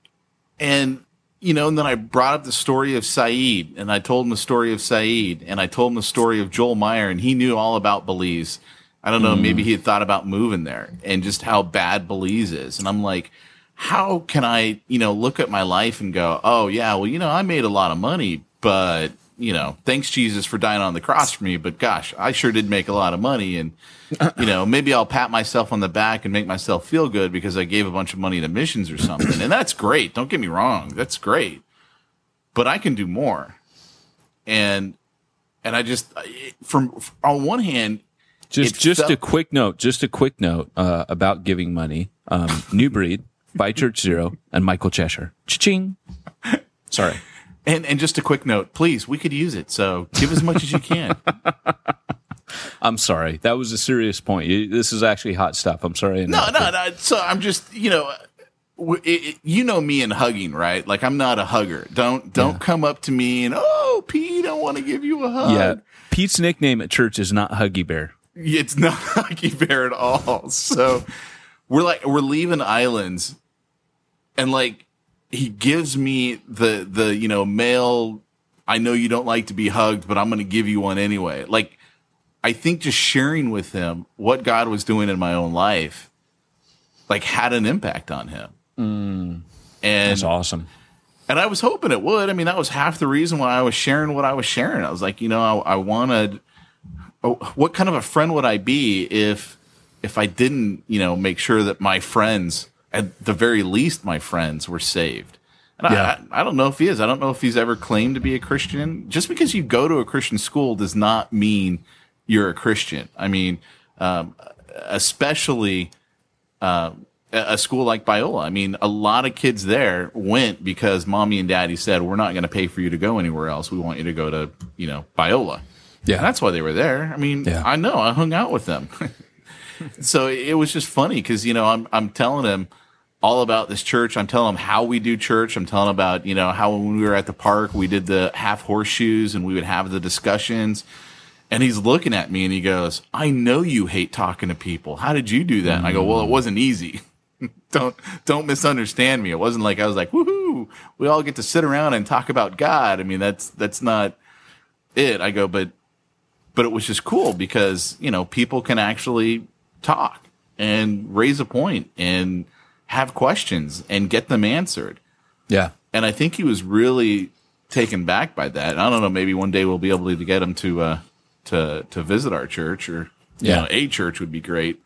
and you know, and then I brought up the story of Saeed, and I told him the story of Saeed, and I told him the story of Joel Meyer, and he knew all about Belize. I don't know, mm. maybe he had thought about moving there and just how bad Belize is. And I'm like, how can I, you know, look at my life and go, oh, yeah, well, you know, I made a lot of money, but, you know, thanks Jesus for dying on the cross for me. But gosh, I sure did make a lot of money. And, you know, maybe I'll pat myself on the back and make myself feel good because I gave a bunch of money to missions or something. And that's great. Don't get me wrong. That's great. But I can do more. And, and I just, from, on one hand, just, just felt- a quick note, just a quick note, uh, about giving money. Um, New Breed by Church Zero and Michael Cheshire. Cha-ching. Sorry. And, and just a quick note, please, we could use it. So give as much as you can. I'm sorry. That was a serious point. This is actually hot stuff. I'm sorry. No, no, no. So I'm just, you know, it, it, you know me and hugging, right? Like I'm not a hugger. Don't don't yeah. come up to me and oh, Pete, I want to give you a hug. Yeah, Pete's nickname at church is not Huggy Bear. It's not Huggy Bear at all. So we're like we're leaving islands, and like he gives me the the you know male. I know you don't like to be hugged, but I'm going to give you one anyway. Like I think just sharing with him what God was doing in my own life, like had an impact on him. Mm, and that's awesome. And I was hoping it would. I mean, that was half the reason why I was sharing what I was sharing. I was like, you know, I, I wanted. Oh, what kind of a friend would I be if, if I didn't, you know, make sure that my friends, at the very least, my friends were saved. And yeah. I, I don't know if he is. I don't know if he's ever claimed to be a Christian. Just because you go to a Christian school does not mean you're a Christian. I mean, um, especially uh, a school like Biola. I mean, a lot of kids there went because mommy and daddy said, "We're not going to pay for you to go anywhere else. We want you to go to you know Biola." Yeah, and that's why they were there. I mean, yeah. I know. I hung out with them, so it was just funny because you know I'm I'm telling him all about this church. I'm telling him how we do church. I'm telling about you know how when we were at the park we did the half horseshoes and we would have the discussions and he's looking at me and he goes, I know you hate talking to people. How did you do that? And I go, well, it wasn't easy. don't, don't misunderstand me. It wasn't like I was like, woohoo, we all get to sit around and talk about God. I mean, that's, that's not it. I go, but, but it was just cool because, you know, people can actually talk and raise a point and have questions and get them answered. Yeah. And I think he was really taken back by that. I don't know. Maybe one day we'll be able to get him to, uh, to to visit our church or you yeah. know a church would be great.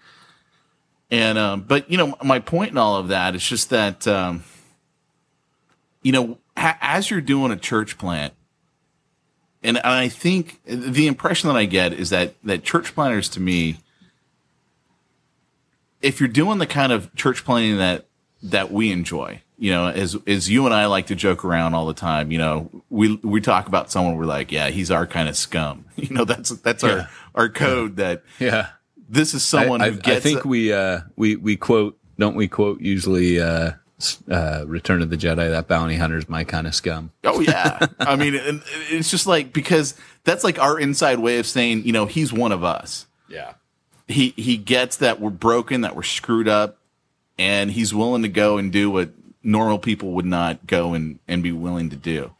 And um, but you know my point in all of that is just that um, you know ha- as you're doing a church plant, and, and I think the impression that I get is that that church planters to me if you're doing the kind of church planting that that we enjoy, you know, as as you and I like to joke around all the time, you know, we we talk about someone we're like, yeah, he's our kind of scum. You know, that's that's Yeah. our our code that Yeah. this is someone I, who I- gets I think we uh, we we quote don't we quote usually uh, uh, Return of the Jedi that bounty hunter's my kind of scum. Oh yeah. I mean, it's just like because that's like our inside way of saying, you know, he's one of us. Yeah. He he gets that we're broken, that we're screwed up, and he's willing to go and do what normal people would not go and and be willing to do.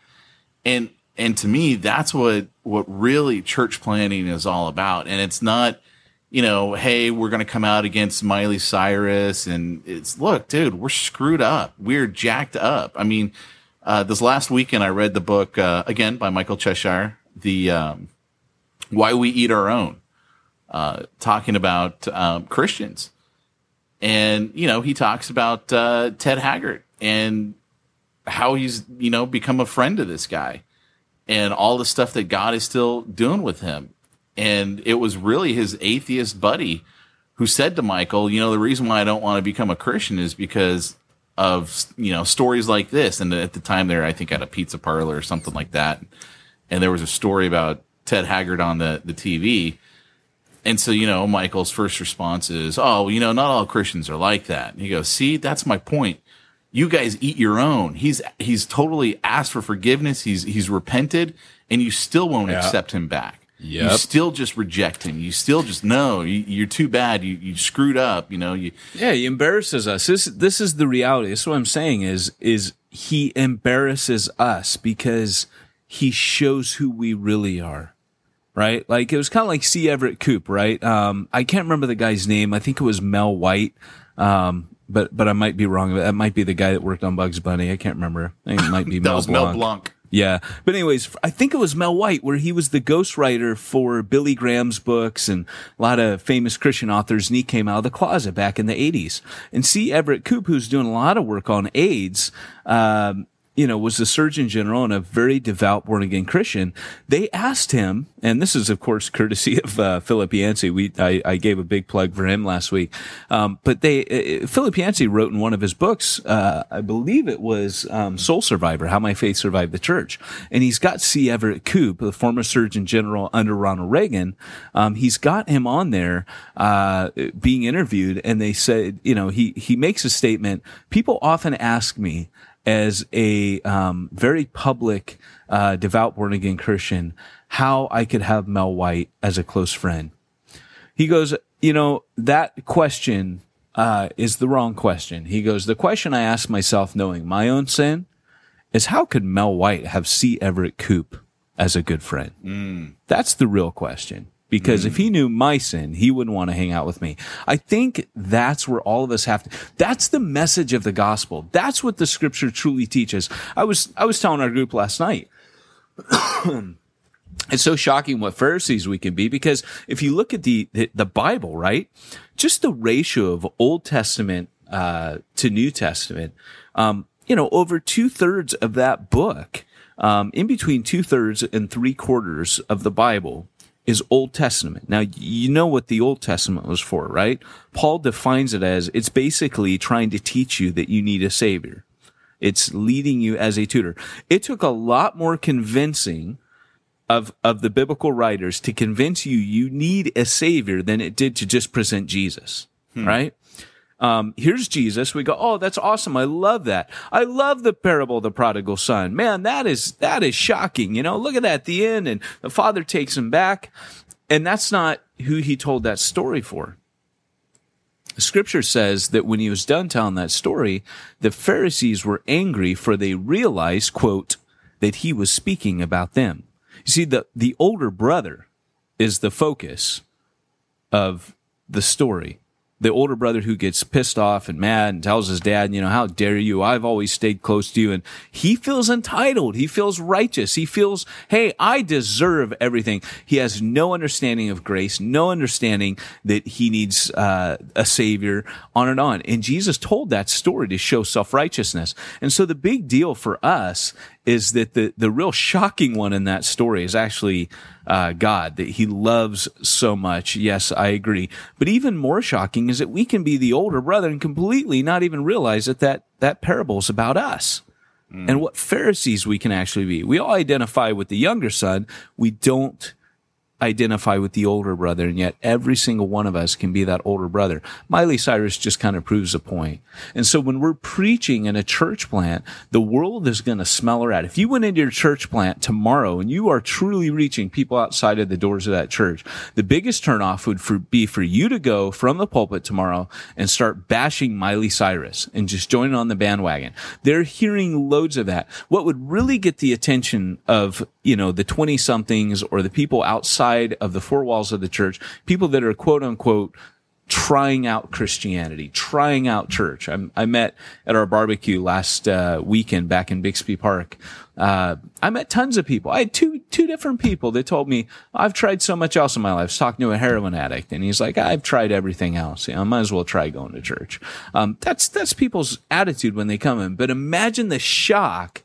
And and to me, that's what what really church planting is all about. And it's not, you know, hey, we're going to come out against Miley Cyrus, and it's look, dude, we're screwed up, we're jacked up. I mean, uh, this last weekend, I read the book uh, again by Michael Cheshire, the um, Why We Eat Our Own, uh, talking about um, Christians, and you know he talks about uh, Ted Haggard and how he's you know become a friend of this guy, and all the stuff that God is still doing with him, and it was really his atheist buddy who said to Michael, you know, the reason why I don't want to become a Christian is because of you know stories like this. And at the time, there I think at a pizza parlor or something like that, and there was a story about Ted Haggard on the the TV. And so, you know, Michael's first response is, "Oh, you know, not all Christians are like that." And he goes, "See, that's my point. You guys eat your own. He's he's totally asked for forgiveness. He's he's repented, and you still won't Yeah. accept him back. You still just reject him. You still just no. You, you're too bad. You you screwed up. You know you Yeah, he embarrasses us. This this is the reality. That's what I'm saying is is he embarrasses us because he shows who we really are. Right? Like it was kind of like C. Everett Koop, right? Um, I can't remember the guy's name. I think it was Mel White. Um, but but I might be wrong. That might be the guy that worked on Bugs Bunny. I can't remember. I think it might be Mel Blanc. Mel Blanc. Yeah. But anyways, I think it was Mel White where he was the ghostwriter for Billy Graham's books and a lot of famous Christian authors. And he came out of the closet back in the 80s. And C. Everett Koop, who's doing a lot of work on AIDS, um, you know, was the Surgeon General and a very devout born again Christian. They asked him, and this is of course courtesy of uh, Philip Yancey. We I, I gave a big plug for him last week, um, but they uh, Philip Yancey wrote in one of his books, uh, I believe it was um, Soul Survivor: How My Faith Survived the Church, and he's got C. Everett Koop, the former Surgeon General under Ronald Reagan. Um, he's got him on there uh, being interviewed, and they said, you know, he he makes a statement. People often ask me as a um, very public, uh, devout born again Christian, how I could have Mel White as a close friend. He goes, you know, that question uh, is the wrong question. He goes, the question I ask myself, knowing my own sin, is how could Mel White have C. Everett Koop as a good friend? That's the real question. Because if he knew my sin, he wouldn't want to hang out with me. I think that's where all of us have to, that's the message of the gospel. That's what the scripture truly teaches. I was, I was telling our group last night, it's so shocking what Pharisees we can be because if you look at the, the, the Bible, right? Just the ratio of Old Testament, uh, to New Testament, um, you know, over two thirds of that book, um, in between two thirds and three quarters of the Bible is Old Testament. Now, you know what the Old Testament was for, right? Paul defines it as it's basically trying to teach you that you need a savior. It's leading you as a tutor. It took a lot more convincing of of the biblical writers to convince you you need a savior than it did to just present Jesus, hmm. right? Um, here's Jesus. We go, oh, that's awesome. I love that. I love the parable of the prodigal son. Man, that is that is shocking. You know, look at that at the end, and the father takes him back, and that's not who he told that story for. Scripture says that when he was done telling that story, the Pharisees were angry for they realized, quote, that he was speaking about them. You see, the, the older brother is the focus of the story. The older brother who gets pissed off and mad and tells his dad, you know, how dare you? I've always stayed close to you. And he feels entitled. He feels righteous. He feels, hey, I deserve everything. He has no understanding of grace, no understanding that he needs uh, a savior, on and on. And Jesus told that story to show self righteousness. And so the big deal for us is that the, the real shocking one in that story is actually uh, God that he loves so much. Yes, I agree. But even more shocking is that we can be the older brother and completely not even realize that that, that parable is about us. Mm. And what Pharisees we can actually be. We all identify with the younger son. We don't identify with the older brother, and yet every single one of us can be that older brother. Miley Cyrus just kind of proves a point. And so when we're preaching in a church plant, the world is going to smell her out. If you went into your church plant tomorrow and you are truly reaching people outside of the doors of that church, the biggest turnoff would for, be for you to go from the pulpit tomorrow and start bashing Miley Cyrus and just join on the bandwagon. They're hearing loads of that. What would really get the attention of, you know, the 20 somethings or the people outside of the four walls of the church, people that are quote unquote trying out Christianity, trying out church. I, I met at our barbecue last uh, weekend back in Bixby Park. Uh, I met tons of people. I had two two different people that told me I've tried so much else in my life. I was talking to a heroin addict, and he's like, "I've tried everything else. You know, I might as well try going to church." Um, that's that's people's attitude when they come in. But imagine the shock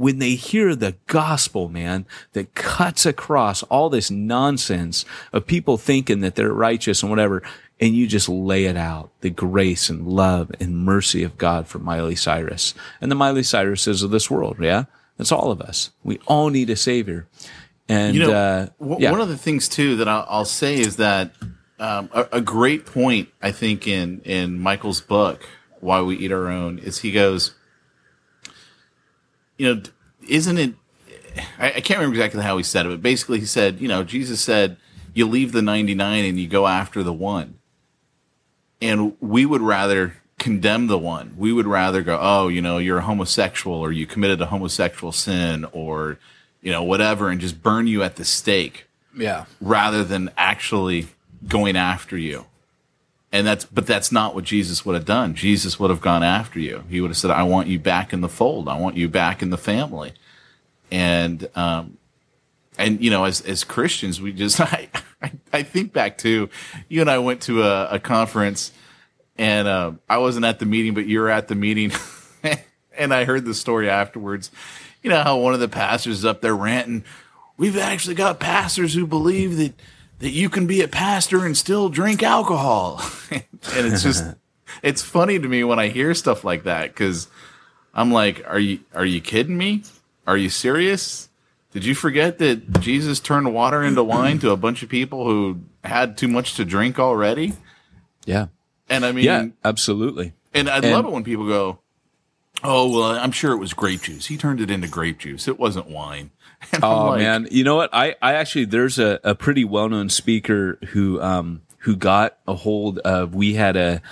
when they hear the gospel, man, that cuts across all this nonsense of people thinking that they're righteous and whatever, and you just lay it out, the grace and love and mercy of God for Miley Cyrus and the Miley Cyruses of this world. Yeah. That's all of us. We all need a savior. And, you know, uh, w- yeah. one of the things too that I'll, I'll say is that, um, a, a great point, I think in, in Michael's book, Why We Eat Our Own is he goes, you know, isn't it? I, I, can't remember exactly how he said it, but basically he said, you know, Jesus said, you leave the 99 and you go after the one. And we would rather condemn the one. We would rather go, oh, you know, you're a homosexual or you committed a homosexual sin or, you know, whatever, and just burn you at the stake. Yeah. Rather than actually going after you. And that's, but that's not what Jesus would have done. Jesus would have gone after you. He would have said, I want you back in the fold. I want you back in the family. And, um, and you know, as, as Christians, we just, I, I, I think back to you and I went to a, a conference and, uh, I wasn't at the meeting, but you were at the meeting and I heard the story afterwards. You know how one of the pastors is up there ranting, we've actually got pastors who believe that, that you can be a pastor and still drink alcohol. and it's just, it's funny to me when I hear stuff like that because I'm like, are you, are you kidding me? Are you serious? Did you forget that Jesus turned water into wine to a bunch of people who had too much to drink already? Yeah. And I mean, yeah, absolutely. And I love it when people go, Oh, well, I'm sure it was grape juice. He turned it into grape juice. It wasn't wine. And oh like, man, you know what? I, I actually there's a, a pretty well known speaker who um who got a hold of. We had a,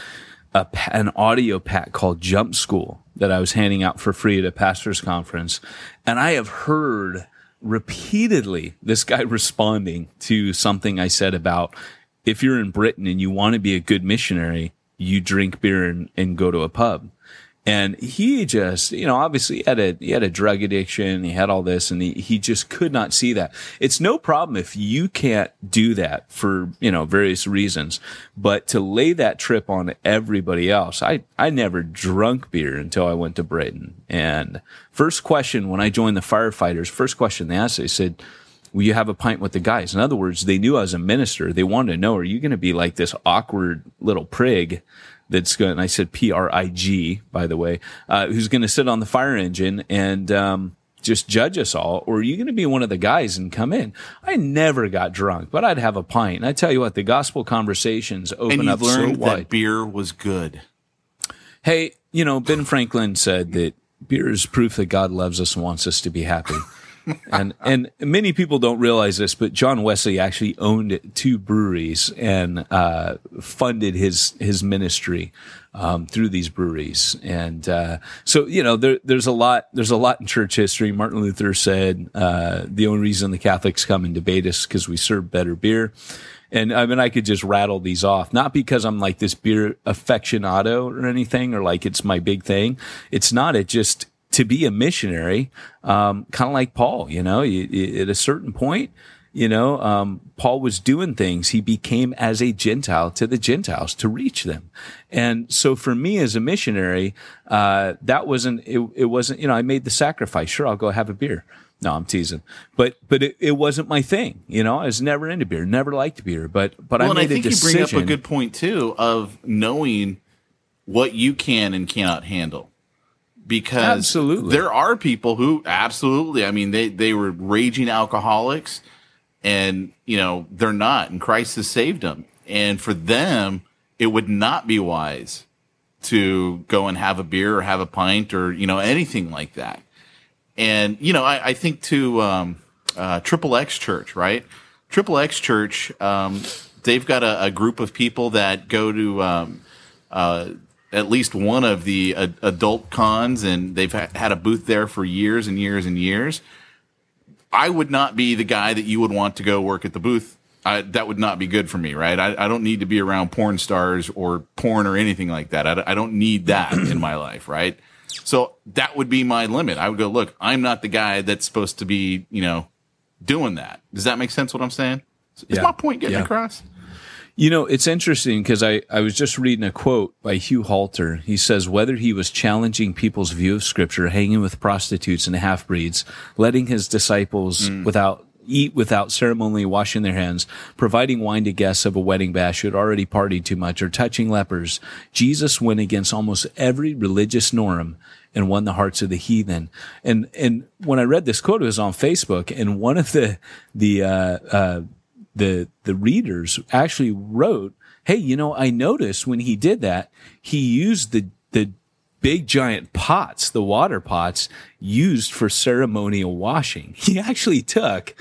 a an audio pack called Jump School that I was handing out for free at a pastors conference, and I have heard repeatedly this guy responding to something I said about if you're in Britain and you want to be a good missionary, you drink beer and, and go to a pub. And he just, you know, obviously he had a, he had a drug addiction. He had all this and he, he just could not see that. It's no problem if you can't do that for, you know, various reasons, but to lay that trip on everybody else, I, I never drunk beer until I went to Britain. And first question when I joined the firefighters, first question they asked, they said, will you have a pint with the guys? In other words, they knew I was a minister. They wanted to know, are you going to be like this awkward little prig that's going, and I said P R I G, by the way, uh, who's going to sit on the fire engine and, um, just judge us all, or are you going to be one of the guys and come in? I never got drunk, but I'd have a pint. And I tell you what, the gospel conversations open and up learned so wide. that beer was good. Hey, you know, Ben Franklin said that beer is proof that God loves us and wants us to be happy. And and many people don't realize this, but John Wesley actually owned two breweries and uh, funded his his ministry um, through these breweries. And uh, so you know, there, there's a lot there's a lot in church history. Martin Luther said uh, the only reason the Catholics come and debate us because we serve better beer. And I mean, I could just rattle these off, not because I'm like this beer aficionado or anything, or like it's my big thing. It's not. It just to be a missionary, um, kind of like Paul, you know, you, you, at a certain point, you know, um, Paul was doing things. He became as a Gentile to the Gentiles to reach them. And so for me as a missionary, uh, that wasn't, it, it wasn't, you know, I made the sacrifice. Sure, I'll go have a beer. No, I'm teasing. But but it, it wasn't my thing. You know, I was never into beer, never liked beer. But but well, I made and I think a decision. you bring up a good point too of knowing what you can and cannot handle. Because Absolutely. there are people who absolutely, I mean, they, they were raging alcoholics and, you know, they're not, and Christ has saved them. And for them, it would not be wise to go and have a beer or have a pint or, you know, anything like that. And, you know, I, I think to, um, uh, Triple X Church, right? Triple X Church, um, they've got a, a group of people that go to, um, uh, at least one of the uh, adult cons, and they've ha- had a booth there for years and years and years. I would not be the guy that you would want to go work at the booth. I, that would not be good for me, right? I, I don't need to be around porn stars or porn or anything like that. I, I don't need that in my life, right? So that would be my limit. I would go, look, I'm not the guy that's supposed to be, you know, doing that. Does that make sense what I'm saying? Is Yeah. my point getting Yeah. across? You know, it's interesting because I, I was just reading a quote by Hugh Halter. He says, whether he was challenging people's view of scripture, hanging with prostitutes and half breeds, letting his disciples without eat without ceremonially washing their hands, providing wine to guests of a wedding bash who had already partied too much, or touching lepers, Jesus went against almost every religious norm and won the hearts of the heathen. And and when I read this quote, it was on Facebook, and one of the the uh, uh, the the readers actually wrote, "Hey, you know, I noticed when he did that, he used the the big giant pots, the water pots used for ceremonial washing. He actually took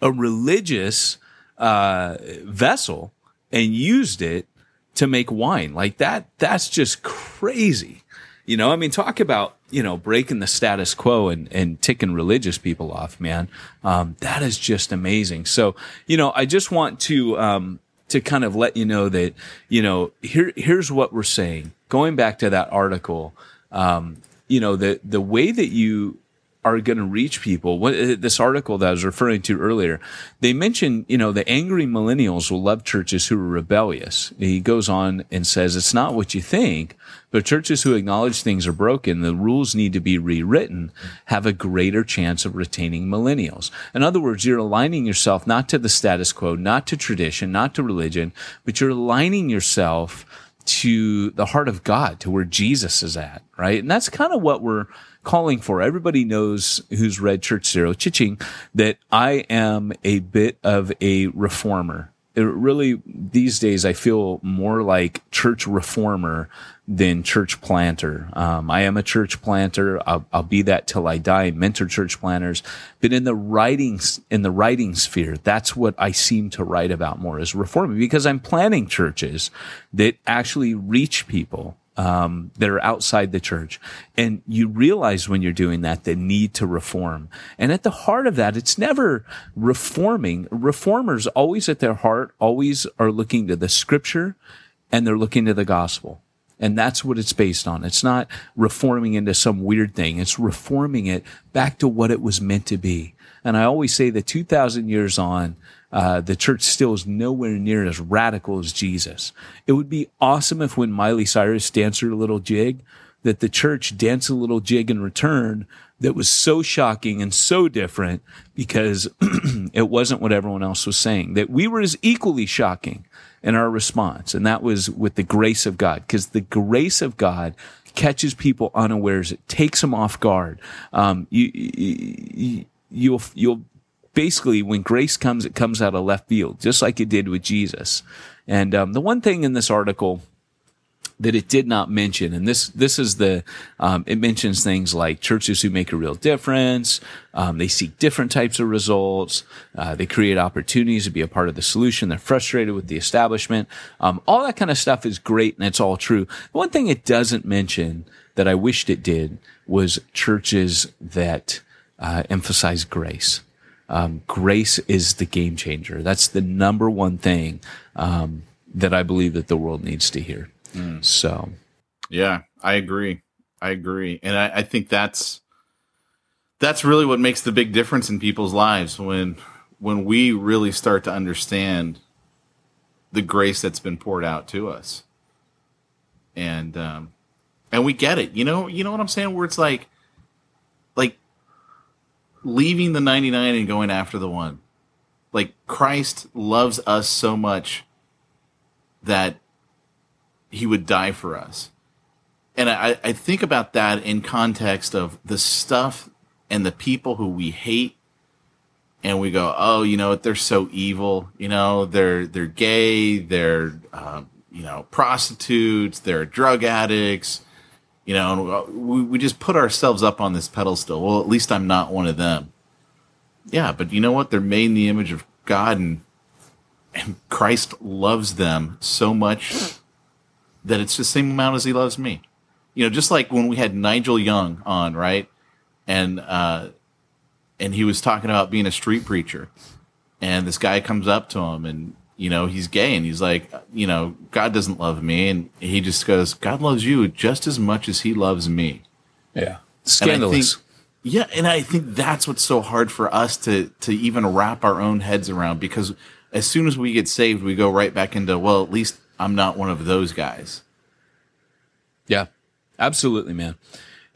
a religious uh, vessel and used it to make wine. Like that, that's just crazy. You know, I mean, talk about, you know, breaking the status quo and, and ticking religious people off, man. Um, that is just amazing. So, you know, I just want to, um, to kind of let you know that, you know, here, here's what we're saying. Going back to that article, um, you know, the, the way that you are going to reach people. What uh, this article that I was referring to earlier, they mention, you know, the angry millennials will love churches who are rebellious. He goes on and says, it's not what you think, but churches who acknowledge things are broken, the rules need to be rewritten, have a greater chance of retaining millennials. In other words, you're aligning yourself not to the status quo, not to tradition, not to religion, but you're aligning yourself to the heart of God, to where Jesus is at, right? And that's kind of what we're calling for. Everybody knows who's read Church Zero, Chiching, that I am a bit of a reformer. It really, these days, I feel more like church reformer than church planter. Um, I am a church planter. I'll, I'll be that till I die. Mentor church planters, but in the writing in the writing sphere, that's what I seem to write about more is reforming because I'm planning churches that actually reach people um, that are outside the church. And you realize when you're doing that the need to reform. And at the heart of that, it's never reforming. Reformers always at their heart, always are looking to the scripture and they're looking to the gospel. And that's what it's based on. It's not reforming into some weird thing. It's reforming it back to what it was meant to be. And I always say that 2,000 years on, uh, the church still is nowhere near as radical as Jesus. It would be awesome if when Miley Cyrus danced her little jig, that the church danced a little jig in return that was so shocking and so different because it wasn't what everyone else was saying. That we were as equally shocking in our response. And that was with the grace of God, because the grace of God catches people unawares. It takes them off guard. Um, you, you, you'll, you'll basically when grace comes, it comes out of left field, just like it did with Jesus. And, um, the one thing in this article, that it did not mention, and this this is the um, it mentions things like churches who make a real difference. Um, they seek different types of results. Uh, they create opportunities to be a part of the solution. They're frustrated with the establishment. Um, all that kind of stuff is great, and it's all true. One thing it doesn't mention that I wished it did was churches that uh, emphasize grace. Um, grace is the game changer. That's the number one thing um, that I believe that the world needs to hear. So, Yeah, I agree. I agree, and I, I think that's that's really what makes the big difference in people's lives when when we really start to understand the grace that's been poured out to us, and um, and we get it. You know, you know what I'm saying? Where it's like, like leaving the 99 and going after the one. Like Christ loves us so much that he would die for us. And I, I think about that in context of the stuff and the people who we hate and we go, oh, you know, they're so evil. You know, they're they're gay, they're uh, you know prostitutes, they're drug addicts. You know, we we just put ourselves up on this pedestal. Well, at least I'm not one of them. Yeah, but you know what? They're made in the image of God, and and Christ loves them so much that it's the same amount as He loves me. You know, just like when we had Nigel Young on, right? And uh, and he was talking about being a street preacher. And this guy comes up to him and, you know, he's gay and he's like, you know, God doesn't love me. And he just goes, God loves you just as much as he loves me. Yeah. Scandalous. Think, yeah. And I think that's what's so hard for us to, to even wrap our own heads around because as soon as we get saved, we go right back into, well, at least I'm not one of those guys. Yeah. Absolutely, man.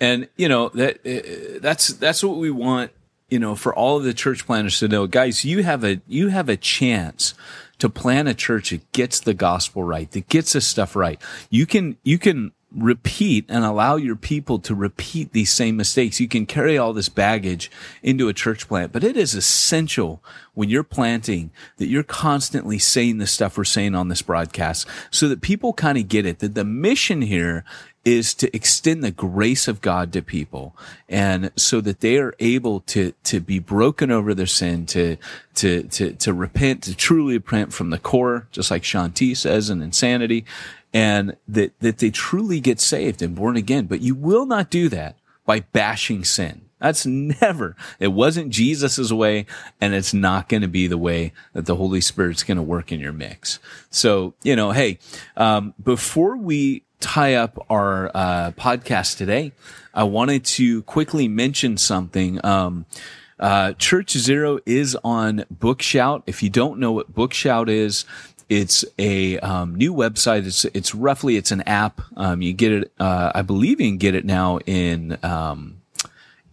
And you know that uh, that's that's what we want you know, for all of the church planters to know, guys, you have a, you have a chance to plan a church that gets the gospel right, that gets this stuff right. You can, you can repeat and allow your people to repeat these same mistakes. You can carry all this baggage into a church plant, but it is essential when you're planting that you're constantly saying the stuff we're saying on this broadcast so that people kind of get it, that the mission here is to extend the grace of God to people and so that they are able to, to be broken over their sin, to, to, to, to repent, to truly repent from the core, just like Shaun T says in insanity, and that, that they truly get saved and born again. But you will not do that by bashing sin. That's never, it wasn't Jesus's way and it's not going to be the way that the Holy Spirit's going to work in your mix. So, you know, hey, um, before we tie up our uh, podcast today, I wanted to quickly mention something. Um, uh, Church Zero is on Bookshout. If you don't know what Bookshout is, it's a um, new website. It's it's roughly it's an app. Um, you get it. Uh, I believe you can get it now in um,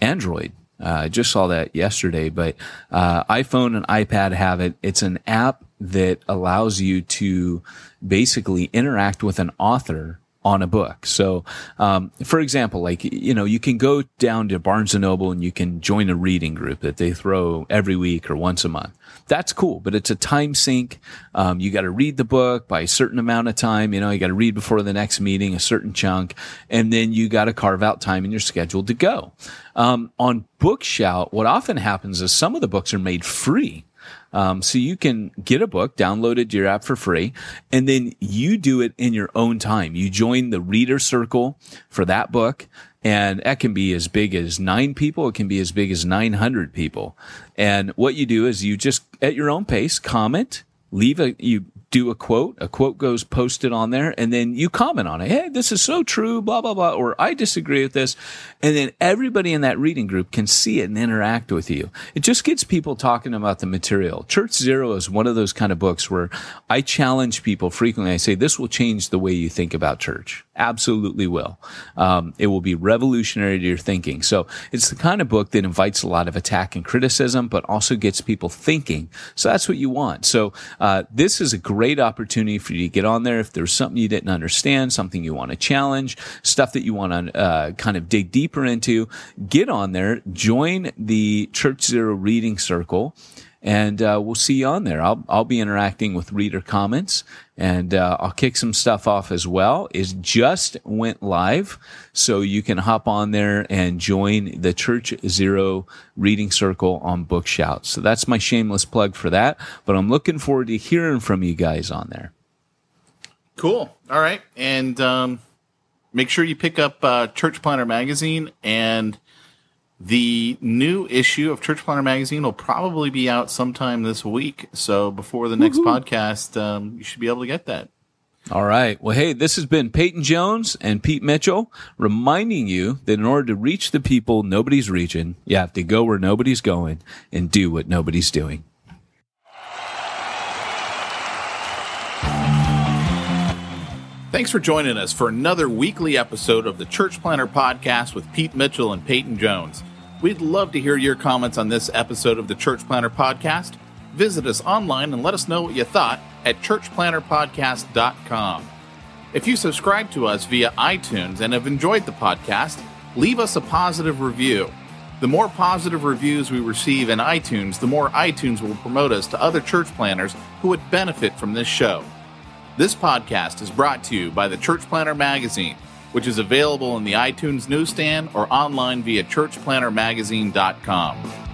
Android. Uh, I just saw that yesterday, but uh, iPhone and iPad have it. It's an app that allows you to basically interact with an author on a book. So, um, for example, like, you know, you can go down to Barnes and Noble and you can join a reading group that they throw every week or once a month. That's cool, but it's a time sink. Um, you got to read the book by a certain amount of time. You know, you got to read before the next meeting, a certain chunk, and then you got to carve out time in your schedule to go. Um, on Bookshout, what often happens is some of the books are made free. Um, so you can get a book, download it to your app for free, and then you do it in your own time. You join the reader circle for that book. And that can be as big as nine people. It can be as big as 900 people. And what you do is you just, at your own pace, comment, leave a, you do a quote, a quote goes posted on there, and then you comment on it. Hey, this is so true, blah, blah, blah, or I disagree with this. And then everybody in that reading group can see it and interact with you. It just gets people talking about the material. Church Zero is one of those kind of books where I challenge people frequently. I say, this will change the way you think about church. Absolutely will. Um, it will be revolutionary to your thinking. So it's the kind of book that invites a lot of attack and criticism, but also gets people thinking. So that's what you want. So uh, this is a great opportunity for you to get on there. If there's something you didn't understand, something you want to challenge, stuff that you want to uh, kind of dig deeper into, get on there. Join the Church Zero Reading Circle and uh, we'll see you on there. I'll I'll be interacting with reader comments, and uh, I'll kick some stuff off as well. It just went live, so you can hop on there and join the Church Zero Reading Circle on Bookshout. So that's my shameless plug for that. But I'm looking forward to hearing from you guys on there. Cool. All right, and um, make sure you pick up uh, Church Planter magazine and the new issue of Church Planter Magazine will probably be out sometime this week. So before the next Woo-hoo. podcast, um, you should be able to get that. All right. Well, hey, this has been Peyton Jones and Pete Mitchell reminding you that in order to reach the people nobody's reaching, you have to go where nobody's going and do what nobody's doing. Thanks for joining us for another weekly episode of the Church Planter Podcast with Pete Mitchell and Peyton Jones. We'd love to hear your comments on this episode of the Church Planter Podcast. Visit us online and let us know what you thought at churchplanterpodcast.com. If you subscribe to us via iTunes and have enjoyed the podcast, leave us a positive review. The more positive reviews we receive in iTunes, the more iTunes will promote us to other church planters who would benefit from this show. This podcast is brought to you by the Church Planter Magazine, which is available in the iTunes newsstand or online via churchplantermagazine.com.